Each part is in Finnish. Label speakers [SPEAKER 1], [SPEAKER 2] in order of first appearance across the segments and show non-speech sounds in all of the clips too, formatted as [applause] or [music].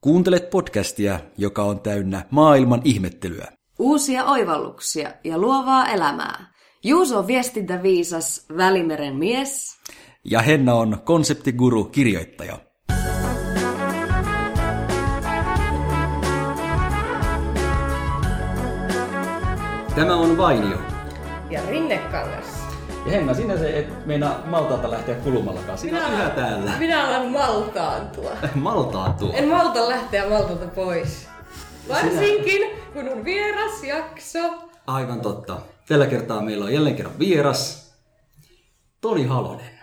[SPEAKER 1] Kuuntelet podcastia, joka on täynnä maailman ihmettelyä.
[SPEAKER 2] Uusia oivalluksia ja luovaa elämää. Juuso on viestintäviisas Välimeren mies.
[SPEAKER 1] Ja Henna on konseptiguru kirjoittaja. Tämä on Vainio.
[SPEAKER 2] Ja Rinnekangas.
[SPEAKER 1] Ja Henna, sinä se et meinaa Maltaalta lähteä kulumallakaan. Sinä minä, yhä täällä.
[SPEAKER 2] Minä olen maltaantua. [laughs]
[SPEAKER 1] Maltaantua?
[SPEAKER 2] En malta lähteä Maltalta pois. Varsinkin, sinä... kun on vieras jakso.
[SPEAKER 1] Aivan totta. Tällä kertaa meillä on jälleen kerran vieras. Toni Halonen.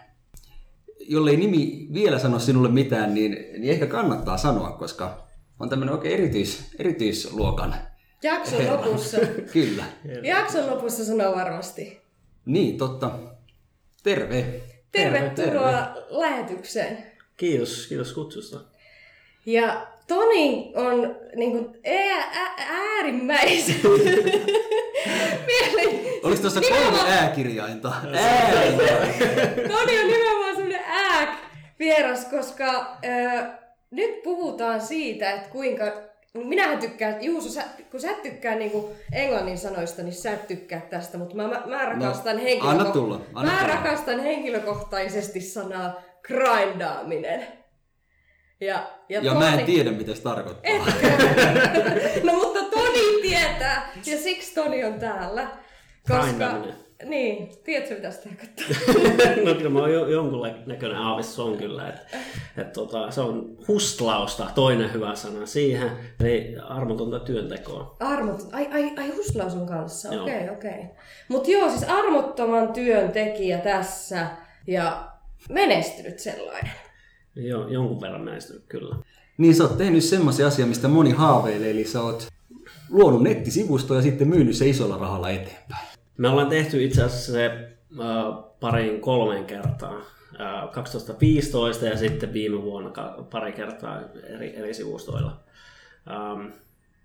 [SPEAKER 1] Jollei nimi vielä sano sinulle mitään, niin, niin ehkä kannattaa sanoa, koska on tämmöinen oikein erityis, erityisluokan
[SPEAKER 2] Jakson lopussa. [laughs]
[SPEAKER 1] Kyllä.
[SPEAKER 2] Jakson lopussa sanoo varmasti.
[SPEAKER 1] Niin, totta. Terve.
[SPEAKER 2] Tervetuloa terve. lähetykseen.
[SPEAKER 3] Kiitos, kiitos kutsusta.
[SPEAKER 2] Ja Toni on niin kuin, ää, äärimmäisen [laughs]
[SPEAKER 1] mielen... Oliko tuossa kolme ääkirjainta?
[SPEAKER 2] Ää. Toni on nimenomaan semmoinen ää-vieras, koska äh, nyt puhutaan siitä, että kuinka Minähän tykkään, Juuso, sä, kun sä et tykkää niinku englannin sanoista, niin sä et tykkää tästä, mutta mä, mä, mä rakastan, no, henkilöko-
[SPEAKER 1] anna tulla, anna
[SPEAKER 2] mä tulla. rakastan henkilökohtaisesti sanaa grindaaminen.
[SPEAKER 1] Ja, ja, ja Toni... mä en tiedä, mitä se tarkoittaa. [laughs]
[SPEAKER 2] no mutta Toni tietää, ja siksi Toni on täällä. Koska, niin, tiedätkö mitä se tarkoittaa? [laughs]
[SPEAKER 3] no kyllä mä oon jo, jonkun näköinen aavis on kyllä. Että, et, tota, se on hustlausta, toinen hyvä sana siihen, eli armotonta työntekoa.
[SPEAKER 2] Armot, ai, ai, ai hustlaus on kanssa, okei okay, okei. Okay. Mutta joo, siis armottoman työntekijä tässä ja menestynyt sellainen.
[SPEAKER 3] Joo, jonkun verran menestynyt kyllä.
[SPEAKER 1] Niin sä oot tehnyt semmoisia asia, mistä moni haaveilee, eli sä oot luonut nettisivusto ja sitten myynyt se isolla rahalla eteenpäin.
[SPEAKER 3] Me ollaan tehty itse asiassa se äh, parin kolmeen kertaa. Äh, 2015 ja sitten viime vuonna pari kertaa eri, eri sivustoilla. Ähm,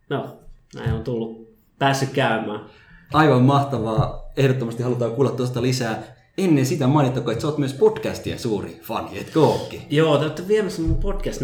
[SPEAKER 3] no, näin on tullut päässyt käymään.
[SPEAKER 1] Aivan mahtavaa. Ehdottomasti halutaan kuulla tuosta lisää ennen sitä mainittakoon, että sä oot myös podcastien suuri fani, etkö ookin?
[SPEAKER 3] Joo, te olette viemässä mun podcast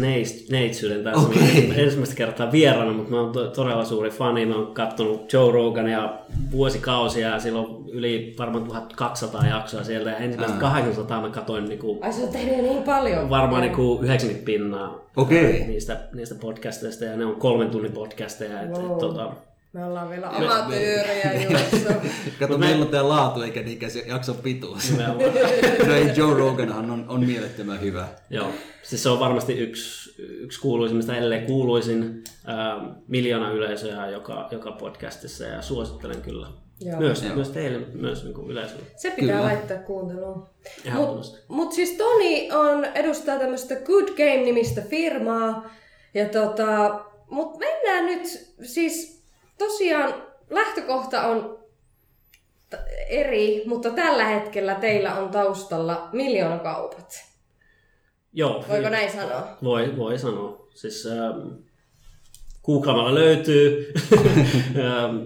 [SPEAKER 3] neitsyyden tässä okay. ensimmäistä kertaa vieraana, mutta mä oon to- todella suuri fani. Mä oon katsonut Joe Rogania vuosikausia ja silloin yli varmaan 1200 jaksoa sieltä ja ensimmäistä 800 mä katsoin niinku,
[SPEAKER 2] Ai sä oot tehnyt niin paljon?
[SPEAKER 3] Varmaan niinku 90 pinnaa
[SPEAKER 1] okay.
[SPEAKER 3] niistä, niistä podcasteista ja ne on kolmen tunnin podcasteja. Et, wow. et, tota,
[SPEAKER 2] me ollaan vielä amatöörejä juossa. [laughs]
[SPEAKER 1] Kato, meillä on tämä laatu eikä niinkään se jakson pituus. no [laughs] ei, Joe Roganhan on, on mielettömän hyvä.
[SPEAKER 3] Joo, siis se on varmasti yksi, yksi kuuluisimmista, ellei kuuluisin äh, miljoona yleisöä joka, joka podcastissa ja suosittelen kyllä. Joo. Myös, Joo. myös teille, myös niin kuin yleisölle.
[SPEAKER 2] Se pitää kyllä. laittaa kuunteluun. Mutta mut siis Toni on, edustaa tämmöistä Good Game-nimistä firmaa. Ja tota, mutta mennään nyt siis tosiaan lähtökohta on eri, mutta tällä hetkellä teillä on taustalla miljoonakaupat.
[SPEAKER 3] Joo.
[SPEAKER 2] Voiko näin sanoa?
[SPEAKER 3] Voi, voi sanoa. Siis ähm, googlamalla löytyy. [laughs] ähm,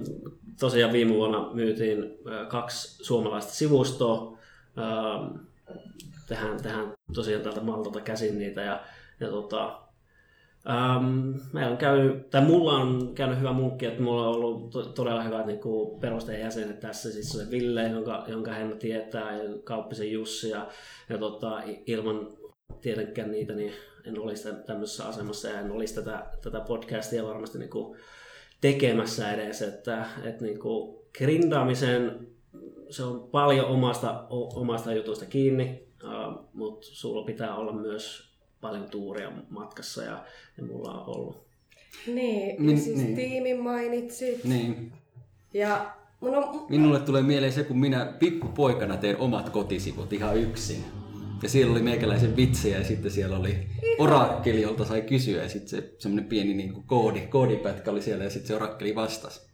[SPEAKER 3] tosiaan viime vuonna myytiin äh, kaksi suomalaista sivustoa. Ähm, tehdään, tehdään tosiaan täältä Maltalta käsin niitä ja, ja tota, Um, meillä on käynyt, tai mulla on käynyt hyvä munkki, että mulla on ollut to- todella hyvät niin perustajajäsenet tässä, siis se Ville, jonka, jonka hän tietää, ja Kauppisen Jussi, ja, ja tota, ilman tietenkään niitä, niin en olisi tämmöisessä asemassa, ja en olisi tätä, tätä podcastia varmasti niin kuin tekemässä edes, että, että niin kuin grindaamisen se on paljon omasta, omasta jutusta kiinni, uh, mutta sulla pitää olla myös paljon tuuria matkassa ja, ja mulla on ollut.
[SPEAKER 2] Niin, Min, siis niin. tiimin mainitsit.
[SPEAKER 1] Niin.
[SPEAKER 2] Ja mun on...
[SPEAKER 1] Minulle tulee mieleen se, kun minä pikkupoikana tein omat kotisivut ihan yksin. Ja siellä oli meikäläisen vitsejä ja sitten siellä oli orakkeli, jolta sai kysyä ja sitten se semmoinen pieni niin kuin koodi, koodipätkä oli siellä ja sitten se orakkeli vastasi.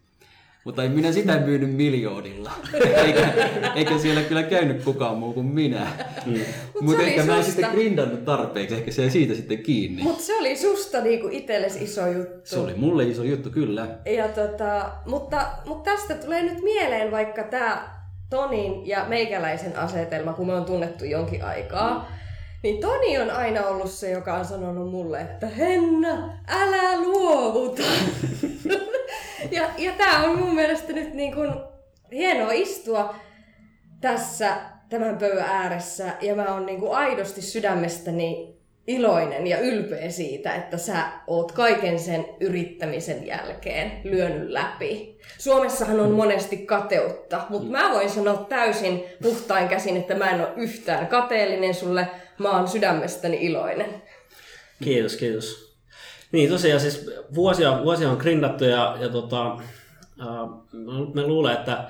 [SPEAKER 1] Mutta en minä sitä myynyt miljoonilla. [laughs] Eikä, eikä siellä kyllä käynyt kukaan muu kuin minä. Mm. Mutta Mut ehkä susta... mä en sitten grindannut tarpeeksi, ehkä se siitä sitten kiinni.
[SPEAKER 2] Mutta se oli susta niinku itsellesi iso juttu.
[SPEAKER 1] Se oli mulle iso juttu, kyllä.
[SPEAKER 2] Ja tota, mutta, mutta tästä tulee nyt mieleen vaikka tämä Tonin ja meikäläisen asetelma, kun me on tunnettu jonkin aikaa. Mm niin Toni on aina ollut se, joka on sanonut mulle, että Henna, älä [laughs] ja tää on mun mielestä nyt niin kuin hienoa istua tässä tämän pöydän ääressä ja mä oon niin kuin aidosti sydämestäni iloinen ja ylpeä siitä, että sä oot kaiken sen yrittämisen jälkeen lyönyt läpi. Suomessahan on monesti kateutta, mutta mä voin sanoa täysin puhtain käsin, että mä en ole yhtään kateellinen sulle, mä oon sydämestäni iloinen.
[SPEAKER 3] Kiitos, kiitos. Niin tosiaan siis vuosia, vuosia on grindattu ja, ja tota, äh, mä luulen, että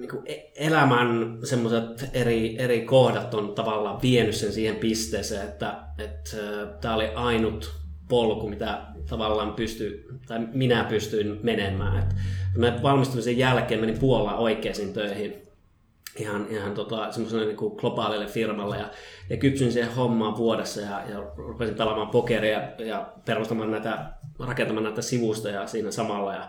[SPEAKER 3] niin e-, elämän semmoiset eri, eri kohdat on tavallaan vienyt sen siihen pisteeseen, että, tämä oli ainut polku, mitä tavallaan pysty, tai minä pystyin menemään. Et mä valmistumisen jälkeen menin Puolaan oikeisiin töihin ihan, ihan tota, semmoiselle niin kuin globaalille firmalle ja, ja kypsyin siihen hommaan vuodessa ja, ja rupesin pelaamaan pokeria ja perustamaan näitä, rakentamaan näitä sivustoja siinä samalla. Ja,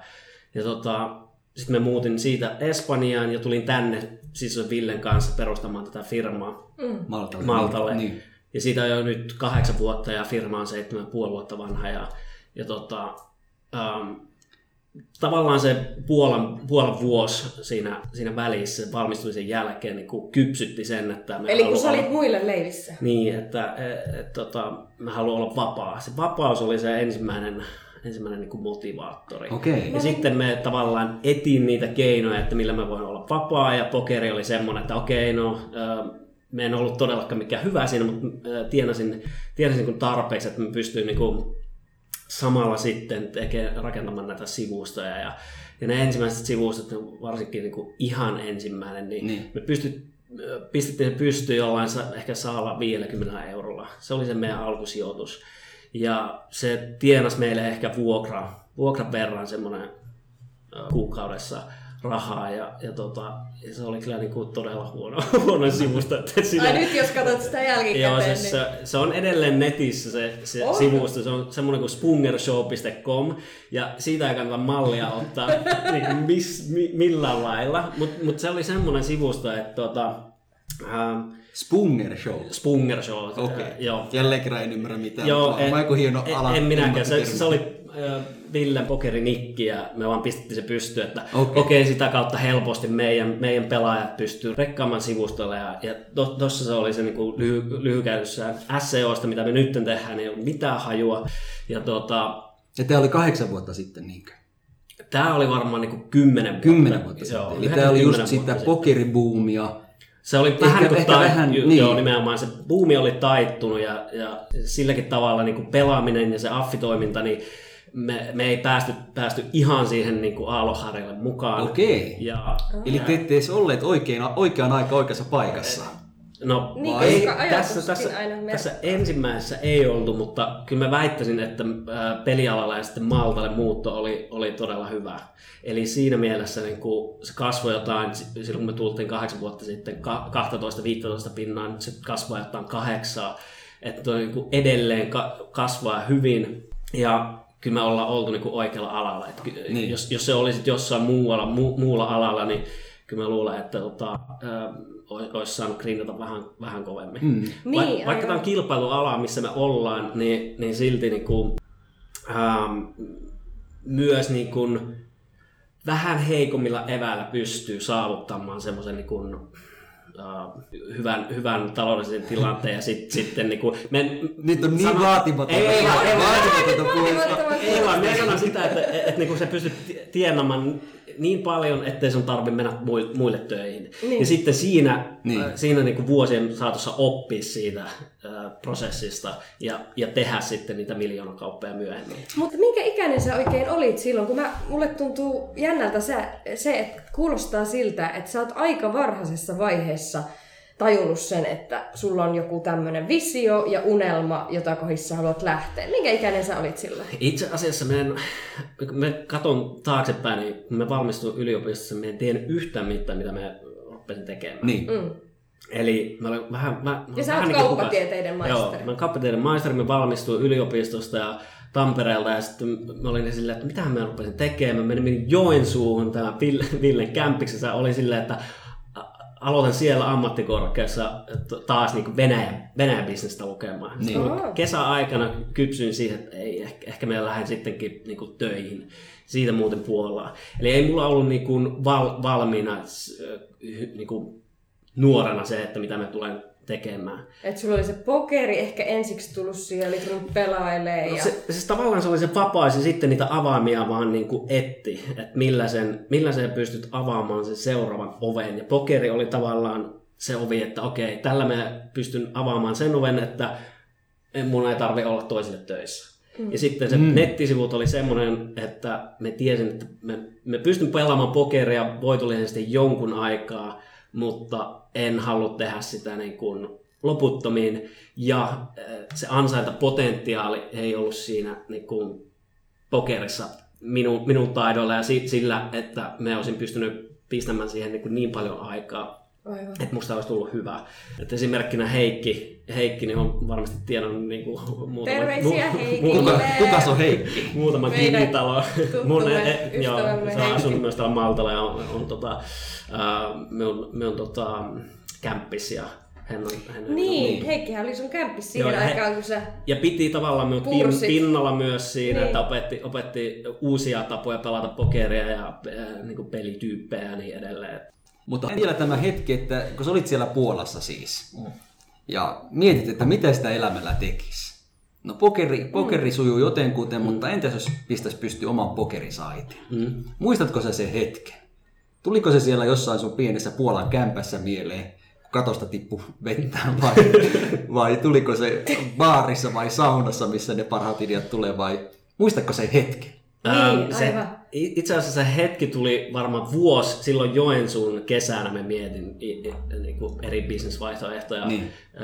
[SPEAKER 3] ja tota, sitten me muutin siitä Espanjaan ja tulin tänne siis Villen kanssa perustamaan tätä firmaa
[SPEAKER 1] mm. Maltalle.
[SPEAKER 3] Maltalle. Niin. Ja siitä on jo nyt kahdeksan vuotta ja firma on seitsemän puoli vuotta vanha. Ja, ja tota, ähm, tavallaan se Puolan, Puolan vuosi siinä, siinä välissä valmistumisen jälkeen niin kuin kypsytti sen, että...
[SPEAKER 2] Me Eli kun sä olit olla, muille leivissä.
[SPEAKER 3] Niin, että et, et, tota, mä haluan olla vapaa. Se vapaus oli se ensimmäinen ensimmäinen niin kuin motivaattori.
[SPEAKER 1] Okay. Ja
[SPEAKER 3] no niin. sitten me tavallaan etin niitä keinoja, että millä mä voin olla vapaa, ja pokeri oli semmoinen, että okei, okay, no me en ollut todellakaan mikään hyvä siinä, mutta tienasin, tienasin niin tarpeeksi, että mä pystyin niin kuin samalla sitten tekemään, rakentamaan näitä sivustoja. Ja, ja ne ensimmäiset sivustot, varsinkin niin kuin ihan ensimmäinen, niin, niin. me pystyt, pistettiin se pystyyn jollain ehkä saalla 50 eurolla. Se oli se meidän alkusijoitus. Ja se tienas meille ehkä vuokra, vuokran verran semmoinen kuukaudessa rahaa ja, ja, tota, ja se oli kyllä niin kuin todella huono, [laughs] huono sivusto.
[SPEAKER 2] Että siinä, Ai nyt jos katsot sitä jälkikäteen.
[SPEAKER 3] Joo, se, niin... se, se, on edelleen netissä se, se oh. sivusto, se on semmoinen kuin spungershow.com ja siitä ei kannata mallia ottaa [laughs] niin miss, mi, millään lailla, mutta mut se oli semmoinen sivusto, että tota,
[SPEAKER 1] äh, Spunger Show.
[SPEAKER 3] Spunger Show.
[SPEAKER 1] Okei. Okay. joo. Jälleen kerran en ymmärrä mitään.
[SPEAKER 3] Joo,
[SPEAKER 1] en, hieno
[SPEAKER 3] en,
[SPEAKER 1] ala.
[SPEAKER 3] En minäkään. Se, se oli Villen pokerinikki ja me vaan pistettiin se pystyyn, että okei okay. okay, sitä kautta helposti meidän, meidän pelaajat pystyy rekkaamaan sivustolle ja, ja tuossa to, se oli se niinku lyhy, lyhykäytössä SEOsta, mitä me nyt tehdään, ei ollut mitään hajua. Ja, tota,
[SPEAKER 1] ja tämä oli kahdeksan vuotta sitten, niinkö?
[SPEAKER 3] Tämä oli varmaan niin kymmenen vuotta.
[SPEAKER 1] Kymmenen vuotta sitten. Joo, Eli tämä oli just sitä pokeribuumia,
[SPEAKER 3] se oli vähän, ehkä, niin ehkä tai, vähän niin. joo, nimenomaan se buumi oli taittunut ja, ja silläkin tavalla niin kuin pelaaminen ja se affitoiminta, niin me, me ei päästy, päästy ihan siihen niin kuin aaloharjalle mukaan.
[SPEAKER 1] Okei. Ja, Eli te ette edes olleet oikein, oikeaan aika oikeassa paikassa.
[SPEAKER 3] No niin, ei, tässä, tässä, tässä ensimmäisessä ei oltu, mutta kyllä mä väittäisin, että pelialalla ja sitten Maltalle muutto oli, oli todella hyvä. Eli siinä mielessä niin kun se kasvoi jotain, silloin kun me tultiin kahdeksan vuotta sitten 12-15 pinnaa, nyt se kasvoi jotain kahdeksaa. Että niin edelleen kasvaa hyvin ja kyllä me ollaan oltu niin oikealla alalla. Että niin. jos, jos se olisi jossain muualla, mu, muulla alalla, niin kyllä mä luulen, että tota, olisi saanut grindata vähän, vähän kovemmin. Mm. Va- niin, vaikka tämä on kilpailuala, missä me ollaan, niin, niin silti niin kuin, ähm, myös niin kuin, vähän heikommilla eväillä pystyy saavuttamaan semmoisen niin kuin, uh, hyvän, hyvän taloudellisen tilanteen ja sit, sitten niin kuin,
[SPEAKER 1] me, Nyt on niin vaatimaton.
[SPEAKER 3] Ei, ei, vaan, ei, ei, ei, vaan, me sanon sitä, että, että, että niin kuin se pystyy tienaamaan niin paljon, ettei sun tarvi mennä muille töihin. Niin. Ja sitten siinä, niin. äh, siinä niin kuin vuosien saatossa oppia siitä äh, prosessista ja, ja tehdä sitten niitä miljoonakauppoja myöhemmin.
[SPEAKER 2] Mutta minkä ikäinen sä oikein olit silloin? Kun mä, mulle tuntuu jännältä se, se, että kuulostaa siltä, että sä oot aika varhaisessa vaiheessa – tajunnut sen, että sulla on joku tämmöinen visio ja unelma, jota kohdissa haluat lähteä. Minkä ikäinen sä olit silloin?
[SPEAKER 3] Itse asiassa mä, en, mä katon taaksepäin, niin kun mä valmistuin yliopistossa, mä en tiennyt yhtään mitään, mitä mä rupesin tekemään.
[SPEAKER 1] Niin. Mm.
[SPEAKER 3] Eli mä olen vähän... Mä,
[SPEAKER 2] ja sä
[SPEAKER 3] oot
[SPEAKER 2] niin kauppatieteiden maisteri.
[SPEAKER 3] Joo, mä olen kauppatieteiden maisteri, mä valmistuin yliopistosta ja Tampereelta ja sitten mä olin silleen, että mitä mä rupesin tekemään. Mä menin Joensuuhun tämä Villen kämpiksessä. Oli silleen, että aloitan siellä ammattikorkeassa taas niin Venäjä, Venäjän bisnestä lukemaan. Niin. Kesäaikana kypsyin siihen, että ei, ehkä, ehkä meillä lähden sittenkin niin kuin töihin. Siitä muuten Puolaan. Eli ei mulla ollut niin kuin val, valmiina niin kuin nuorena se, että mitä me tulen tekemään.
[SPEAKER 2] Että sulla oli se pokeri ehkä ensiksi tullut siihen, eli kun pelailee.
[SPEAKER 3] No
[SPEAKER 2] ja...
[SPEAKER 3] se, siis tavallaan se oli se vapaa, ja sitten niitä avaamia vaan niin kuin etti, että millä sen, millä sen pystyt avaamaan sen seuraavan oven. Ja pokeri oli tavallaan se ovi, että okei, tällä me pystyn avaamaan sen oven, että mun ei tarvi olla toisille töissä. Mm. Ja sitten se mm. nettisivut oli semmoinen, että me tiesin, että me, me pystyn pelaamaan pokeria voitollisesti jonkun aikaa, mutta en halua tehdä sitä niin kuin loputtomiin. Ja eh, se ansaintapotentiaali ei ollut siinä niin kuin pokerissa minun, minun taidolla ja sillä, että me olisin pystynyt pistämään siihen niin, kuin niin paljon aikaa, Aivan. että musta olisi tullut hyvä. Et esimerkkinä Heikki, Heikki niin on varmasti tiedon niin kuin
[SPEAKER 2] muutama, Terveisiä mu!
[SPEAKER 1] Kuka, kuka on Heikki?
[SPEAKER 3] Muutama kivitalo. Mun, e, joo, se on asunut myös täällä Maltalla ja on, on tota, uh, me on, me on tota, kämppis ja hän on, hän
[SPEAKER 2] on, niin, niin, Heikkihän oli sun kämppis siihen Joo, aikaan, kun sä
[SPEAKER 3] Ja piti tavallaan minut pin, pinnalla myös siinä, niin. että opetti, opetti uusia tapoja pelata pokeria ja äh, niin kuin pelityyppejä ja niin edelleen.
[SPEAKER 1] Mutta vielä tämä hetki, että kun sä olit siellä Puolassa siis, mm. Ja mietit, että mitä sitä elämällä tekisi. No pokeri, pokeri mm. sujuu jotenkuten, mm. mutta entäs jos pistäisi pysty oman pokerisaitin? Mm. Muistatko sä sen hetken? Tuliko se siellä jossain sun pienessä Puolan kämpässä mieleen, katosta tippu vettä vai, [laughs] vai tuliko se baarissa vai saunassa, missä ne parhaat ideat tulee vai muistatko se hetken?
[SPEAKER 2] Niin, se,
[SPEAKER 3] itse asiassa se hetki tuli varmaan vuosi, silloin Joensuun kesänä me mietin niin kuin eri bisnesvaihtoehtoja, niin.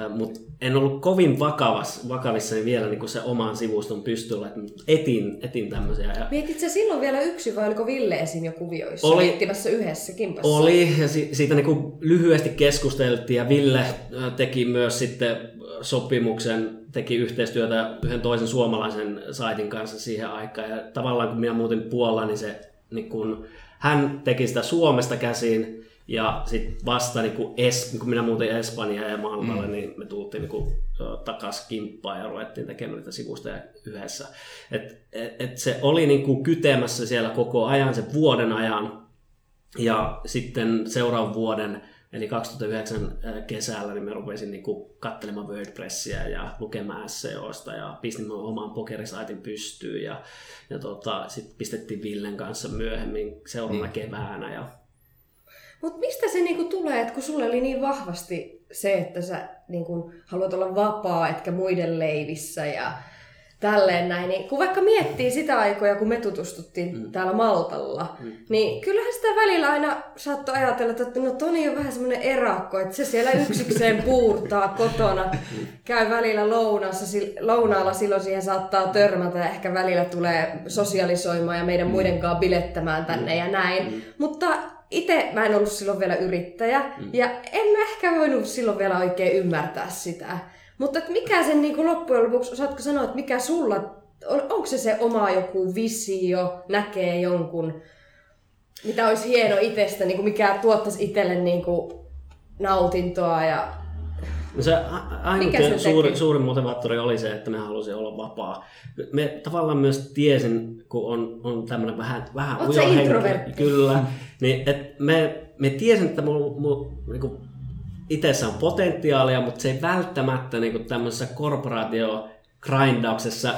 [SPEAKER 3] mutta en ollut kovin vakavas, vakavissa vielä niin kuin se oman sivuston pystyllä, että etin, etin tämmöisiä. Ja...
[SPEAKER 2] Mietit sä silloin vielä yksi vai oliko Ville esim. jo kuvioissa oli, miettimässä yhdessä kimpassa?
[SPEAKER 3] Oli, ja si- siitä niin kuin lyhyesti keskusteltiin ja Ville teki myös sitten sopimuksen, teki yhteistyötä yhden toisen suomalaisen saitin kanssa siihen aikaan. Ja tavallaan kun minä muutin Puolaan, niin se niin kun, hän teki sitä Suomesta käsin ja sitten vasta niin kun, es, kun minä muutin Espanjaan ja Maltalle, mm. niin me tultiin niin kun, takas kimppaan ja ruvettiin tekemään niitä sivustoja yhdessä. Et, et, et se oli niin kun, kytemässä siellä koko ajan, se vuoden ajan. Ja sitten seuraavan vuoden Eli 2009 kesällä niin mä rupesin niin kuin katselemaan WordPressia ja lukemaan SEOsta ja pistin mun oman pokerisaitin pystyyn ja, ja tota, sitten pistettiin Villen kanssa myöhemmin seuraavana niin. keväänä. Ja...
[SPEAKER 2] Mutta mistä se niinku tulee, että kun sulle oli niin vahvasti se, että sä niinku haluat olla vapaa, etkä muiden leivissä ja tälleen näin, niin kun vaikka miettii sitä aikoja, kun me tutustuttiin mm. täällä Maltalla, mm. niin kyllähän sitä välillä aina saattoi ajatella, että no Toni on vähän semmoinen erakko, että se siellä yksikseen puurtaa kotona, mm. käy välillä lounassa, lounaalla, silloin siihen saattaa törmätä ja ehkä välillä tulee sosialisoimaan ja meidän mm. muiden kanssa bilettämään tänne ja näin. Mm. Mutta itse mä en ollut silloin vielä yrittäjä mm. ja en mä ehkä voinut silloin vielä oikein ymmärtää sitä. Mutta että mikä sen niin kuin loppujen lopuksi, osaatko sanoa, että mikä sulla, on, onko se se oma joku visio, näkee jonkun, mitä olisi hieno itsestä, niin kuin mikä tuottaisi itselle niin kuin nautintoa ja
[SPEAKER 3] No se ainut suuri, suuri motivaattori oli se, että me halusin olla vapaa. Me tavallaan myös tiesin, kun on, on tämmöinen vähän, vähän
[SPEAKER 2] ujo henki,
[SPEAKER 3] kyllä, niin et me, me tiesin, että mun, mun niin kuin itsessä on potentiaalia, mutta se ei välttämättä niin tämmöisessä korporaatio grindauksessa,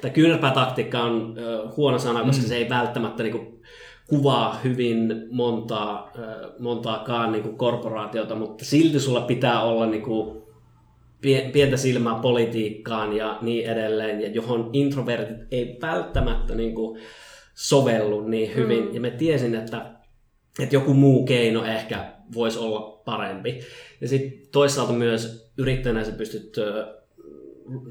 [SPEAKER 3] tämä kyynärpäätaktiikka on huono sana, koska mm. se ei välttämättä niin kuin, kuvaa hyvin montaa, montaakaan niin kuin korporaatiota, mutta silti sulla pitää olla niin kuin, pientä silmää politiikkaan ja niin edelleen, ja johon introvertit ei välttämättä niin kuin, sovellu niin hyvin. Mm. Ja me tiesin, että, että joku muu keino ehkä voisi olla parempi. Ja sitten toisaalta myös yrittäjänä sä pystyt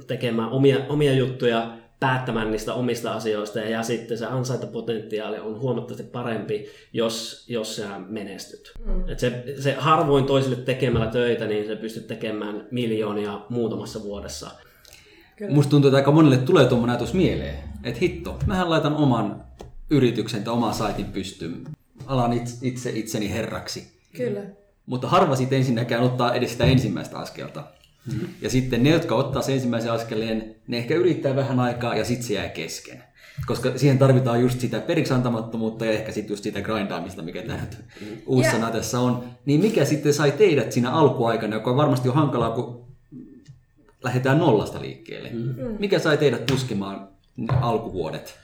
[SPEAKER 3] tekemään omia, omia juttuja, päättämään niistä omista asioista ja sitten se ansaintapotentiaali on huomattavasti parempi, jos, jos sä menestyt. Mm. Et se, se harvoin toisille tekemällä töitä, niin sä pystyt tekemään miljoonia muutamassa vuodessa.
[SPEAKER 1] Kyllä. Musta tuntuu, että aika monelle tulee tuommoinen ajatus mieleen, että hitto, mähän laitan oman yrityksen tai oman saitin pystyyn. Alan itse, itse itseni herraksi
[SPEAKER 2] Kyllä.
[SPEAKER 1] Mutta harva sitten ensinnäkään ottaa edes sitä ensimmäistä askelta. Mm. Ja sitten ne, jotka ottaa sen ensimmäisen askeleen, ne ehkä yrittää vähän aikaa ja sitten se jää kesken. Koska siihen tarvitaan just sitä periksi antamattomuutta ja ehkä sitten just sitä grindaamista, mikä tämä nyt uusi yeah. sana tässä on. Niin mikä sitten sai teidät siinä alkuaikana, joka on varmasti jo hankalaa, kun lähdetään nollasta liikkeelle. Mm. Mikä sai teidät puskemaan alkuvuodet?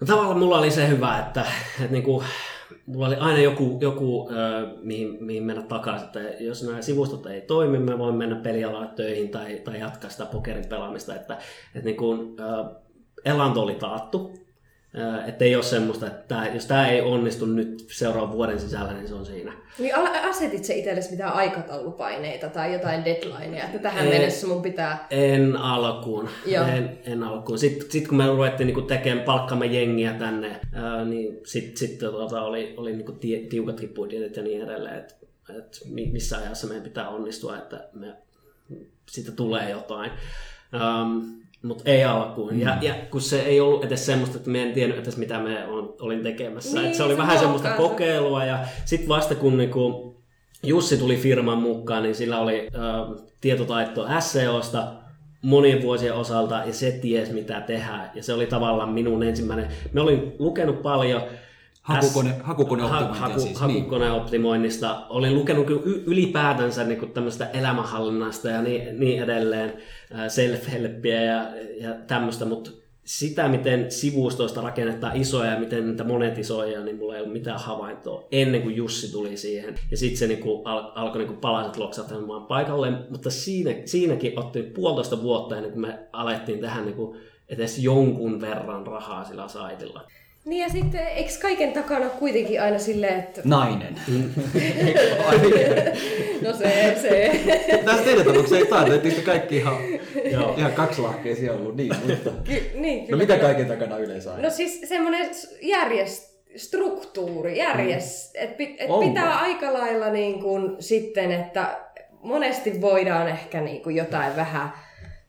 [SPEAKER 3] No tavallaan mulla oli se hyvä, että, että niinku, mulla oli aina joku, joku mihin, mihin mennä takaisin. Että jos nämä sivustot ei toimi, mä voin mennä pelialalle töihin tai, tai jatkaa sitä pokerin pelaamista. Että, että niinku, äh, elanto oli taattu. Että ei ole semmoista, että jos tämä ei onnistu nyt seuraavan vuoden sisällä, niin se on siinä.
[SPEAKER 2] Niin asetit se itsellesi mitään aikataulupaineita tai jotain deadlineja, että tähän en, mennessä mun pitää...
[SPEAKER 3] En alkuun. En, en alkuun. Sitten sit kun me ruvettiin niinku tekemään palkkamme jengiä tänne, ää, niin sitten sit, tuota, oli, oli niinku tiukatkin budjetit ja niin edelleen, että et missä ajassa meidän pitää onnistua, että me, siitä tulee jotain. Um, mutta ei alkuun. Mm. Ja, ja kun se ei ollut edes semmoista, että me en tiennyt edes mitä me on, olin tekemässä. Niin, se oli se vähän semmoista kokeilua ja sitten vasta kun niinku Jussi tuli firman mukaan, niin sillä oli äh, tietotaito SEOsta monien vuosien osalta ja se ties mitä tehdään. Ja se oli tavallaan minun ensimmäinen. Me olin lukenut paljon
[SPEAKER 1] Hakukone, hakukoneoptimointia haku,
[SPEAKER 3] siis. Niin. Hakukoneoptimoinnista. Olin lukenut ylipäätänsä niin kuin tämmöistä elämänhallinnasta ja niin, niin edelleen, self-helppiä ja, ja tämmöistä, mutta sitä, miten sivustoista rakennetaan isoja ja miten niitä monetisoijaa, niin mulla ei ollut mitään havaintoa ennen kuin Jussi tuli siihen. Ja sitten se niinku al- alkoi niinku palaset loksahtamaan paikalle, mutta siinä, siinäkin otti puolitoista vuotta ennen kuin me alettiin tehdä niinku edes jonkun verran rahaa sillä saitilla.
[SPEAKER 2] Niin ja sitten, eikö kaiken takana kuitenkin aina silleen, että...
[SPEAKER 1] Nainen. [laughs]
[SPEAKER 2] no se, se.
[SPEAKER 1] Tässä teidän tapauksessa ei tarvitse, kaikki ihan, Joo. ihan kaksi ollut, niin, mutta... Ky- niin, kyllä. No mitä kaiken takana yleensä aina?
[SPEAKER 2] No siis semmoinen järjest, struktuuri, järjest, mm. että pit, et pitää aika lailla niin kuin sitten, että monesti voidaan ehkä niin kuin jotain vähän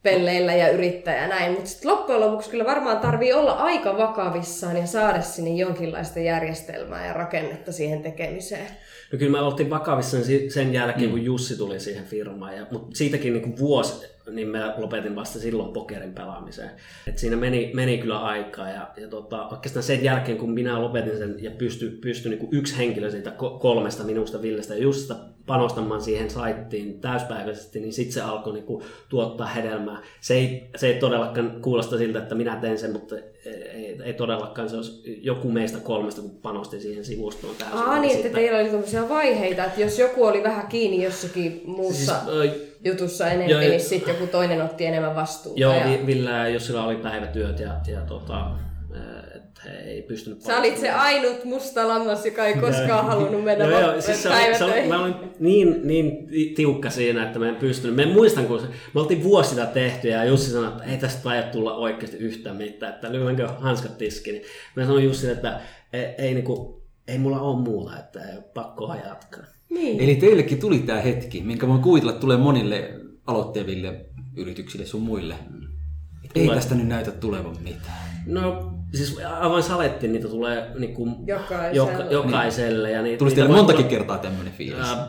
[SPEAKER 2] pelleillä ja yrittää ja näin. Mutta sitten loppujen lopuksi kyllä varmaan tarvii olla aika vakavissaan ja saada sinne jonkinlaista järjestelmää ja rakennetta siihen tekemiseen.
[SPEAKER 3] No kyllä mä oltiin vakavissaan sen jälkeen, mm. kun Jussi tuli siihen firmaan. Ja, mutta siitäkin niin kuin vuosi niin mä lopetin vasta silloin pokerin pelaamiseen. Et siinä meni, meni kyllä aikaa ja, ja tota, oikeastaan sen jälkeen kun minä lopetin sen ja pystyi pysty niin yksi henkilö siitä kolmesta minusta Villestä ja Justista panostamaan siihen saittiin täyspäiväisesti, niin sitten se alkoi niin kuin, tuottaa hedelmää. Se ei, se ei todellakaan kuulosta siltä, että minä teen sen, mutta ei, ei todellakaan se olisi joku meistä kolmesta, kun panosti siihen sivustoon täysin.
[SPEAKER 2] Aa niin, sitten... että teillä oli tämmöisiä vaiheita, että jos joku oli vähän kiinni jossakin muussa... Siis, jutussa enemmän, joo, niin sitten joku toinen otti enemmän vastuuta.
[SPEAKER 3] Joo, ja... Ville ja Jossilla oli päivätyöt ja, ja tota, että he ei pystynyt...
[SPEAKER 2] Sä olit se ainut musta lammas, joka ei koskaan [laughs] halunnut mennä joo, joo, siis se oli, se oli,
[SPEAKER 3] Mä olin niin, niin tiukka siinä, että mä en pystynyt. Mä en muistan, kun se, me oltiin vuosi sitä tehty ja Jussi sanoi, että ei tästä taida tulla oikeasti yhtään mitään, että lyönkö hanskat tiskiin. Mä sanoin Jussille, että ei, ei, niin kuin, ei mulla ole muuta, että ei ole pakko jatkaa.
[SPEAKER 1] Niin. Eli teillekin tuli tämä hetki, minkä voin kuvitella tulee monille aloitteville yrityksille sun muille. Ei tästä nyt näytä tulevan mitään.
[SPEAKER 3] No siis aivan saletti niitä tulee niin kuin jokaiselle. Joka, jokaiselle niin. ja niitä,
[SPEAKER 1] Tuli teille montakin voi... kertaa tämmöinen fiilis? Äh,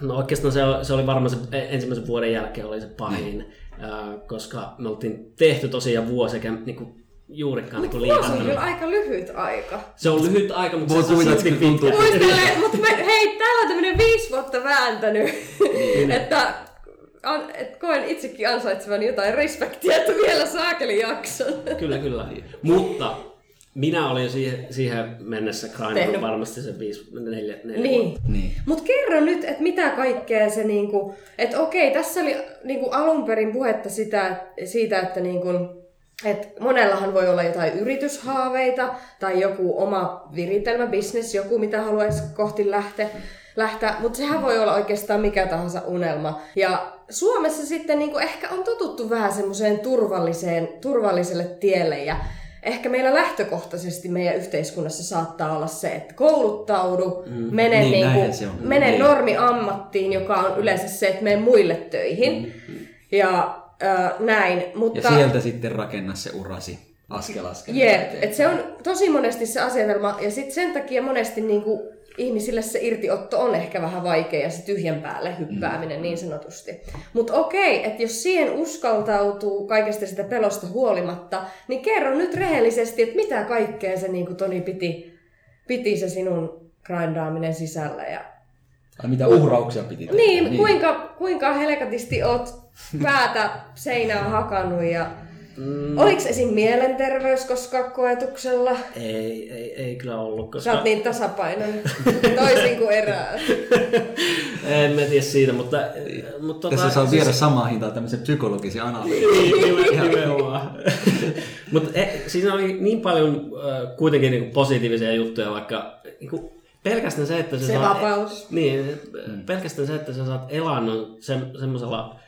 [SPEAKER 3] no oikeastaan se, se oli varmaan se ensimmäisen vuoden jälkeen oli se pahin, niin. äh, koska me oltiin tehty tosiaan vuosi eikä niin kuin, juurikaan
[SPEAKER 2] niin liikannut. Se on kyllä aika lyhyt aika.
[SPEAKER 3] Se on lyhyt aika, mutta
[SPEAKER 1] Voi se on silti pitkä.
[SPEAKER 2] Muistele, mutta me, hei, täällä on tämmöinen viisi vuotta vääntänyt, niin. että an, et koen itsekin ansaitsevan jotain respektiä, että vielä saakeli jakson.
[SPEAKER 3] Kyllä, kyllä. Mutta minä olin siihen, siihen mennessä grindannut varmasti se 5 4 4
[SPEAKER 2] Niin. niin. Mutta kerro nyt, että mitä kaikkea se niinku, että okei, tässä oli niinku alun perin puhetta sitä, siitä, että niinku, et monellahan voi olla jotain yrityshaaveita tai joku oma viritelmä, business, joku mitä haluaisi kohti lähteä, lähteä mutta sehän voi olla oikeastaan mikä tahansa unelma. Ja Suomessa sitten niin kuin ehkä on totuttu vähän semmoiseen turvalliseen, turvalliselle tielle ja ehkä meillä lähtökohtaisesti meidän yhteiskunnassa saattaa olla se, että kouluttaudu, mm. mene, niin, niin kuin, mene niin. normi-ammattiin, joka on yleensä se, että mene muille töihin. Mm. Ja näin. Mutta...
[SPEAKER 1] Ja sieltä sitten rakenna se urasi askel askel.
[SPEAKER 2] Jep, et se on tosi monesti se asetelma, ja sitten sen takia monesti niinku ihmisille se irtiotto on ehkä vähän vaikea ja se tyhjän päälle hyppääminen mm. niin sanotusti. Mutta okei, että jos siihen uskaltautuu kaikesta sitä pelosta huolimatta, niin kerro nyt rehellisesti, että mitä kaikkea se niin kuin Toni piti, piti se sinun grindaaminen sisällä. Ja...
[SPEAKER 1] Ai mitä uhrauksia piti tehdä.
[SPEAKER 2] Niin, niin. Kuinka, kuinka helkatisti oot päätä seinää hakannut ja Mm. Oliko esim. mielenterveys koskaan koetuksella?
[SPEAKER 3] Ei, ei, ei kyllä ollut.
[SPEAKER 2] Koska... Sä oot niin tasapainoinen, toisin kuin erää. [laughs]
[SPEAKER 3] en mä tiedä siitä, mutta... mutta
[SPEAKER 1] tota, Tässä saa siis... viedä samaa hintaa tämmöisen psykologisen analyysin.
[SPEAKER 3] niin, nimenomaan. [laughs] mutta e, siinä oli niin paljon äh, kuitenkin niin positiivisia juttuja, vaikka niin kuin, pelkästään se, että
[SPEAKER 2] sä se saat... vapaus.
[SPEAKER 3] Niin, pelkästään se, että sä saat elannon se, semmoisella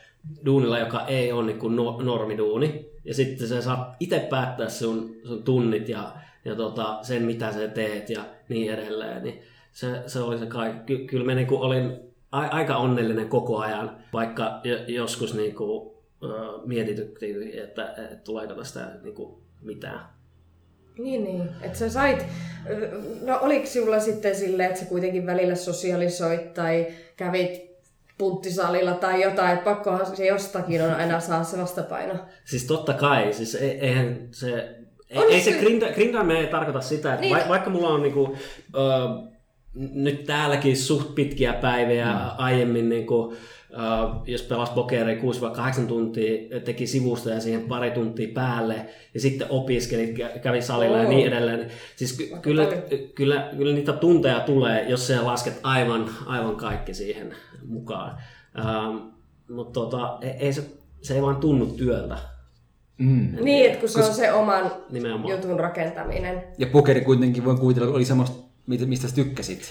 [SPEAKER 3] duunilla, joka ei ole niin kuin no, normiduuni. Ja sitten sä saat itse päättää sun, sun tunnit ja, ja tota, sen, mitä sä teet ja niin edelleen. Niin se, se oli se kaikki. Ky- kyllä mä niin kuin olin a- aika onnellinen koko ajan, vaikka joskus niin kuin, uh, mietityttiin, että, että tuleeko tästä niin kuin mitään.
[SPEAKER 2] Niin, niin. Että sä sait, no oliko sinulla sitten silleen, että sä kuitenkin välillä sosialisoit tai kävit punttisalilla tai jotain, että pakkohan se jostakin on aina saa se vastapaino.
[SPEAKER 3] Siis totta kai, siis e- eihän se, on ei se, se grinda, grindaaminen ei tarkoita sitä, että niin. va, vaikka mulla on niinku, ö, nyt täälläkin suht pitkiä päiviä mm. aiemmin niinku, jos pelas pokeria 6-8 tuntia, teki sivusta ja siihen pari tuntia päälle ja sitten opiskeli, kävi salilla oh. ja niin edelleen. Siis ky- kyllä, kyllä, kyllä, niitä tunteja tulee, jos sä lasket aivan, aivan kaikki siihen mukaan. Uh, mutta tota, ei, ei se, se ei vaan tunnu työltä.
[SPEAKER 2] Mm. Niin, että kun se Kos... on se oman Nimenomaan. jutun rakentaminen.
[SPEAKER 1] Ja pokeri kuitenkin voi kuvitella, oli semmoista, mistä sä tykkäsit.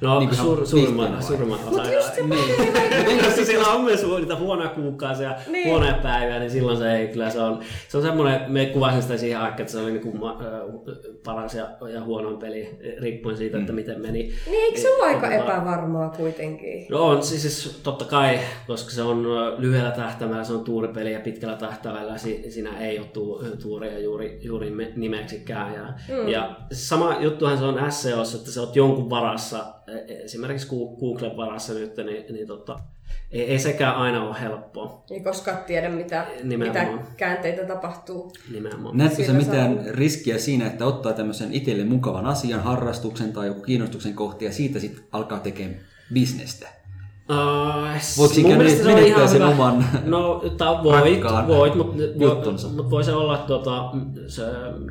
[SPEAKER 3] No niin sur, surma, surma osa. Mutta just se niin. Jos [laughs] siellä on myös niitä huonoja kuukausia, niin. huonoja päiviä, niin silloin se ei kyllä se on, se on semmoinen, me kuvasin sitä siihen aikaan, että se oli niin kuin, äh, paras ja, ja huonoin peli, riippuen siitä, että mm. miten meni.
[SPEAKER 2] Niin eikö se ole aika tota, epävarmaa kuitenkin?
[SPEAKER 3] No on, siis, siis totta kai, koska se on lyhyellä tähtäimellä, se on tuuripeli ja pitkällä tähtäimellä si, siinä ei ole tu, tuuria juuri, juuri nimeksikään. Ja, mm. ja sama juttuhan se on SEOssa, että sä oot jonkun varassa esimerkiksi Googlen varassa nyt, niin, niin tota, ei, ei sekään aina ole helppoa.
[SPEAKER 2] Ei koskaan tiedä, mitä, mitä käänteitä tapahtuu.
[SPEAKER 3] Nimenomaan.
[SPEAKER 1] Näetkö sä mitään saa... riskiä siinä, että ottaa tämmöisen itselle mukavan asian, harrastuksen tai joku kiinnostuksen kohti ja siitä sitten alkaa tekemään bisnestä? Voitko siinä menettää sen hyvä. oman
[SPEAKER 3] No, ta, voit, voit mutta mut voi se olla, että tuota, se,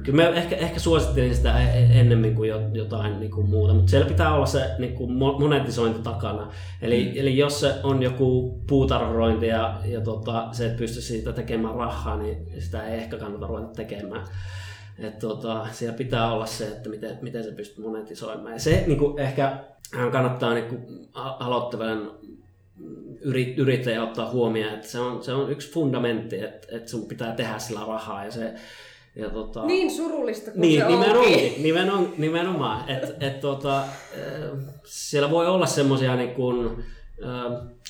[SPEAKER 3] kyllä me ehkä, ehkä suosittelin sitä e- e- ennemmin kuin jotain niin kuin muuta, mutta siellä pitää olla se niin kuin monetisointi takana. Eli, mm. eli jos se on joku puutarharointi ja, ja tota, se et pysty siitä tekemään rahaa, niin sitä ei ehkä kannata ruveta tekemään. Et tota, siellä pitää olla se, että miten, miten se pystyy monetisoimaan. Ja se niin kuin ehkä kannattaa niin kuin aloittavan yrittäjä ottaa huomioon, että se on, se on yksi fundamentti, että, että sun pitää tehdä sillä rahaa ja se, ja tota,
[SPEAKER 2] niin surullista kuin
[SPEAKER 3] niin,
[SPEAKER 2] se
[SPEAKER 3] nimenomaan, nimenomaan, nimenomaan että et, tota, siellä voi olla semmoisia niin kuin,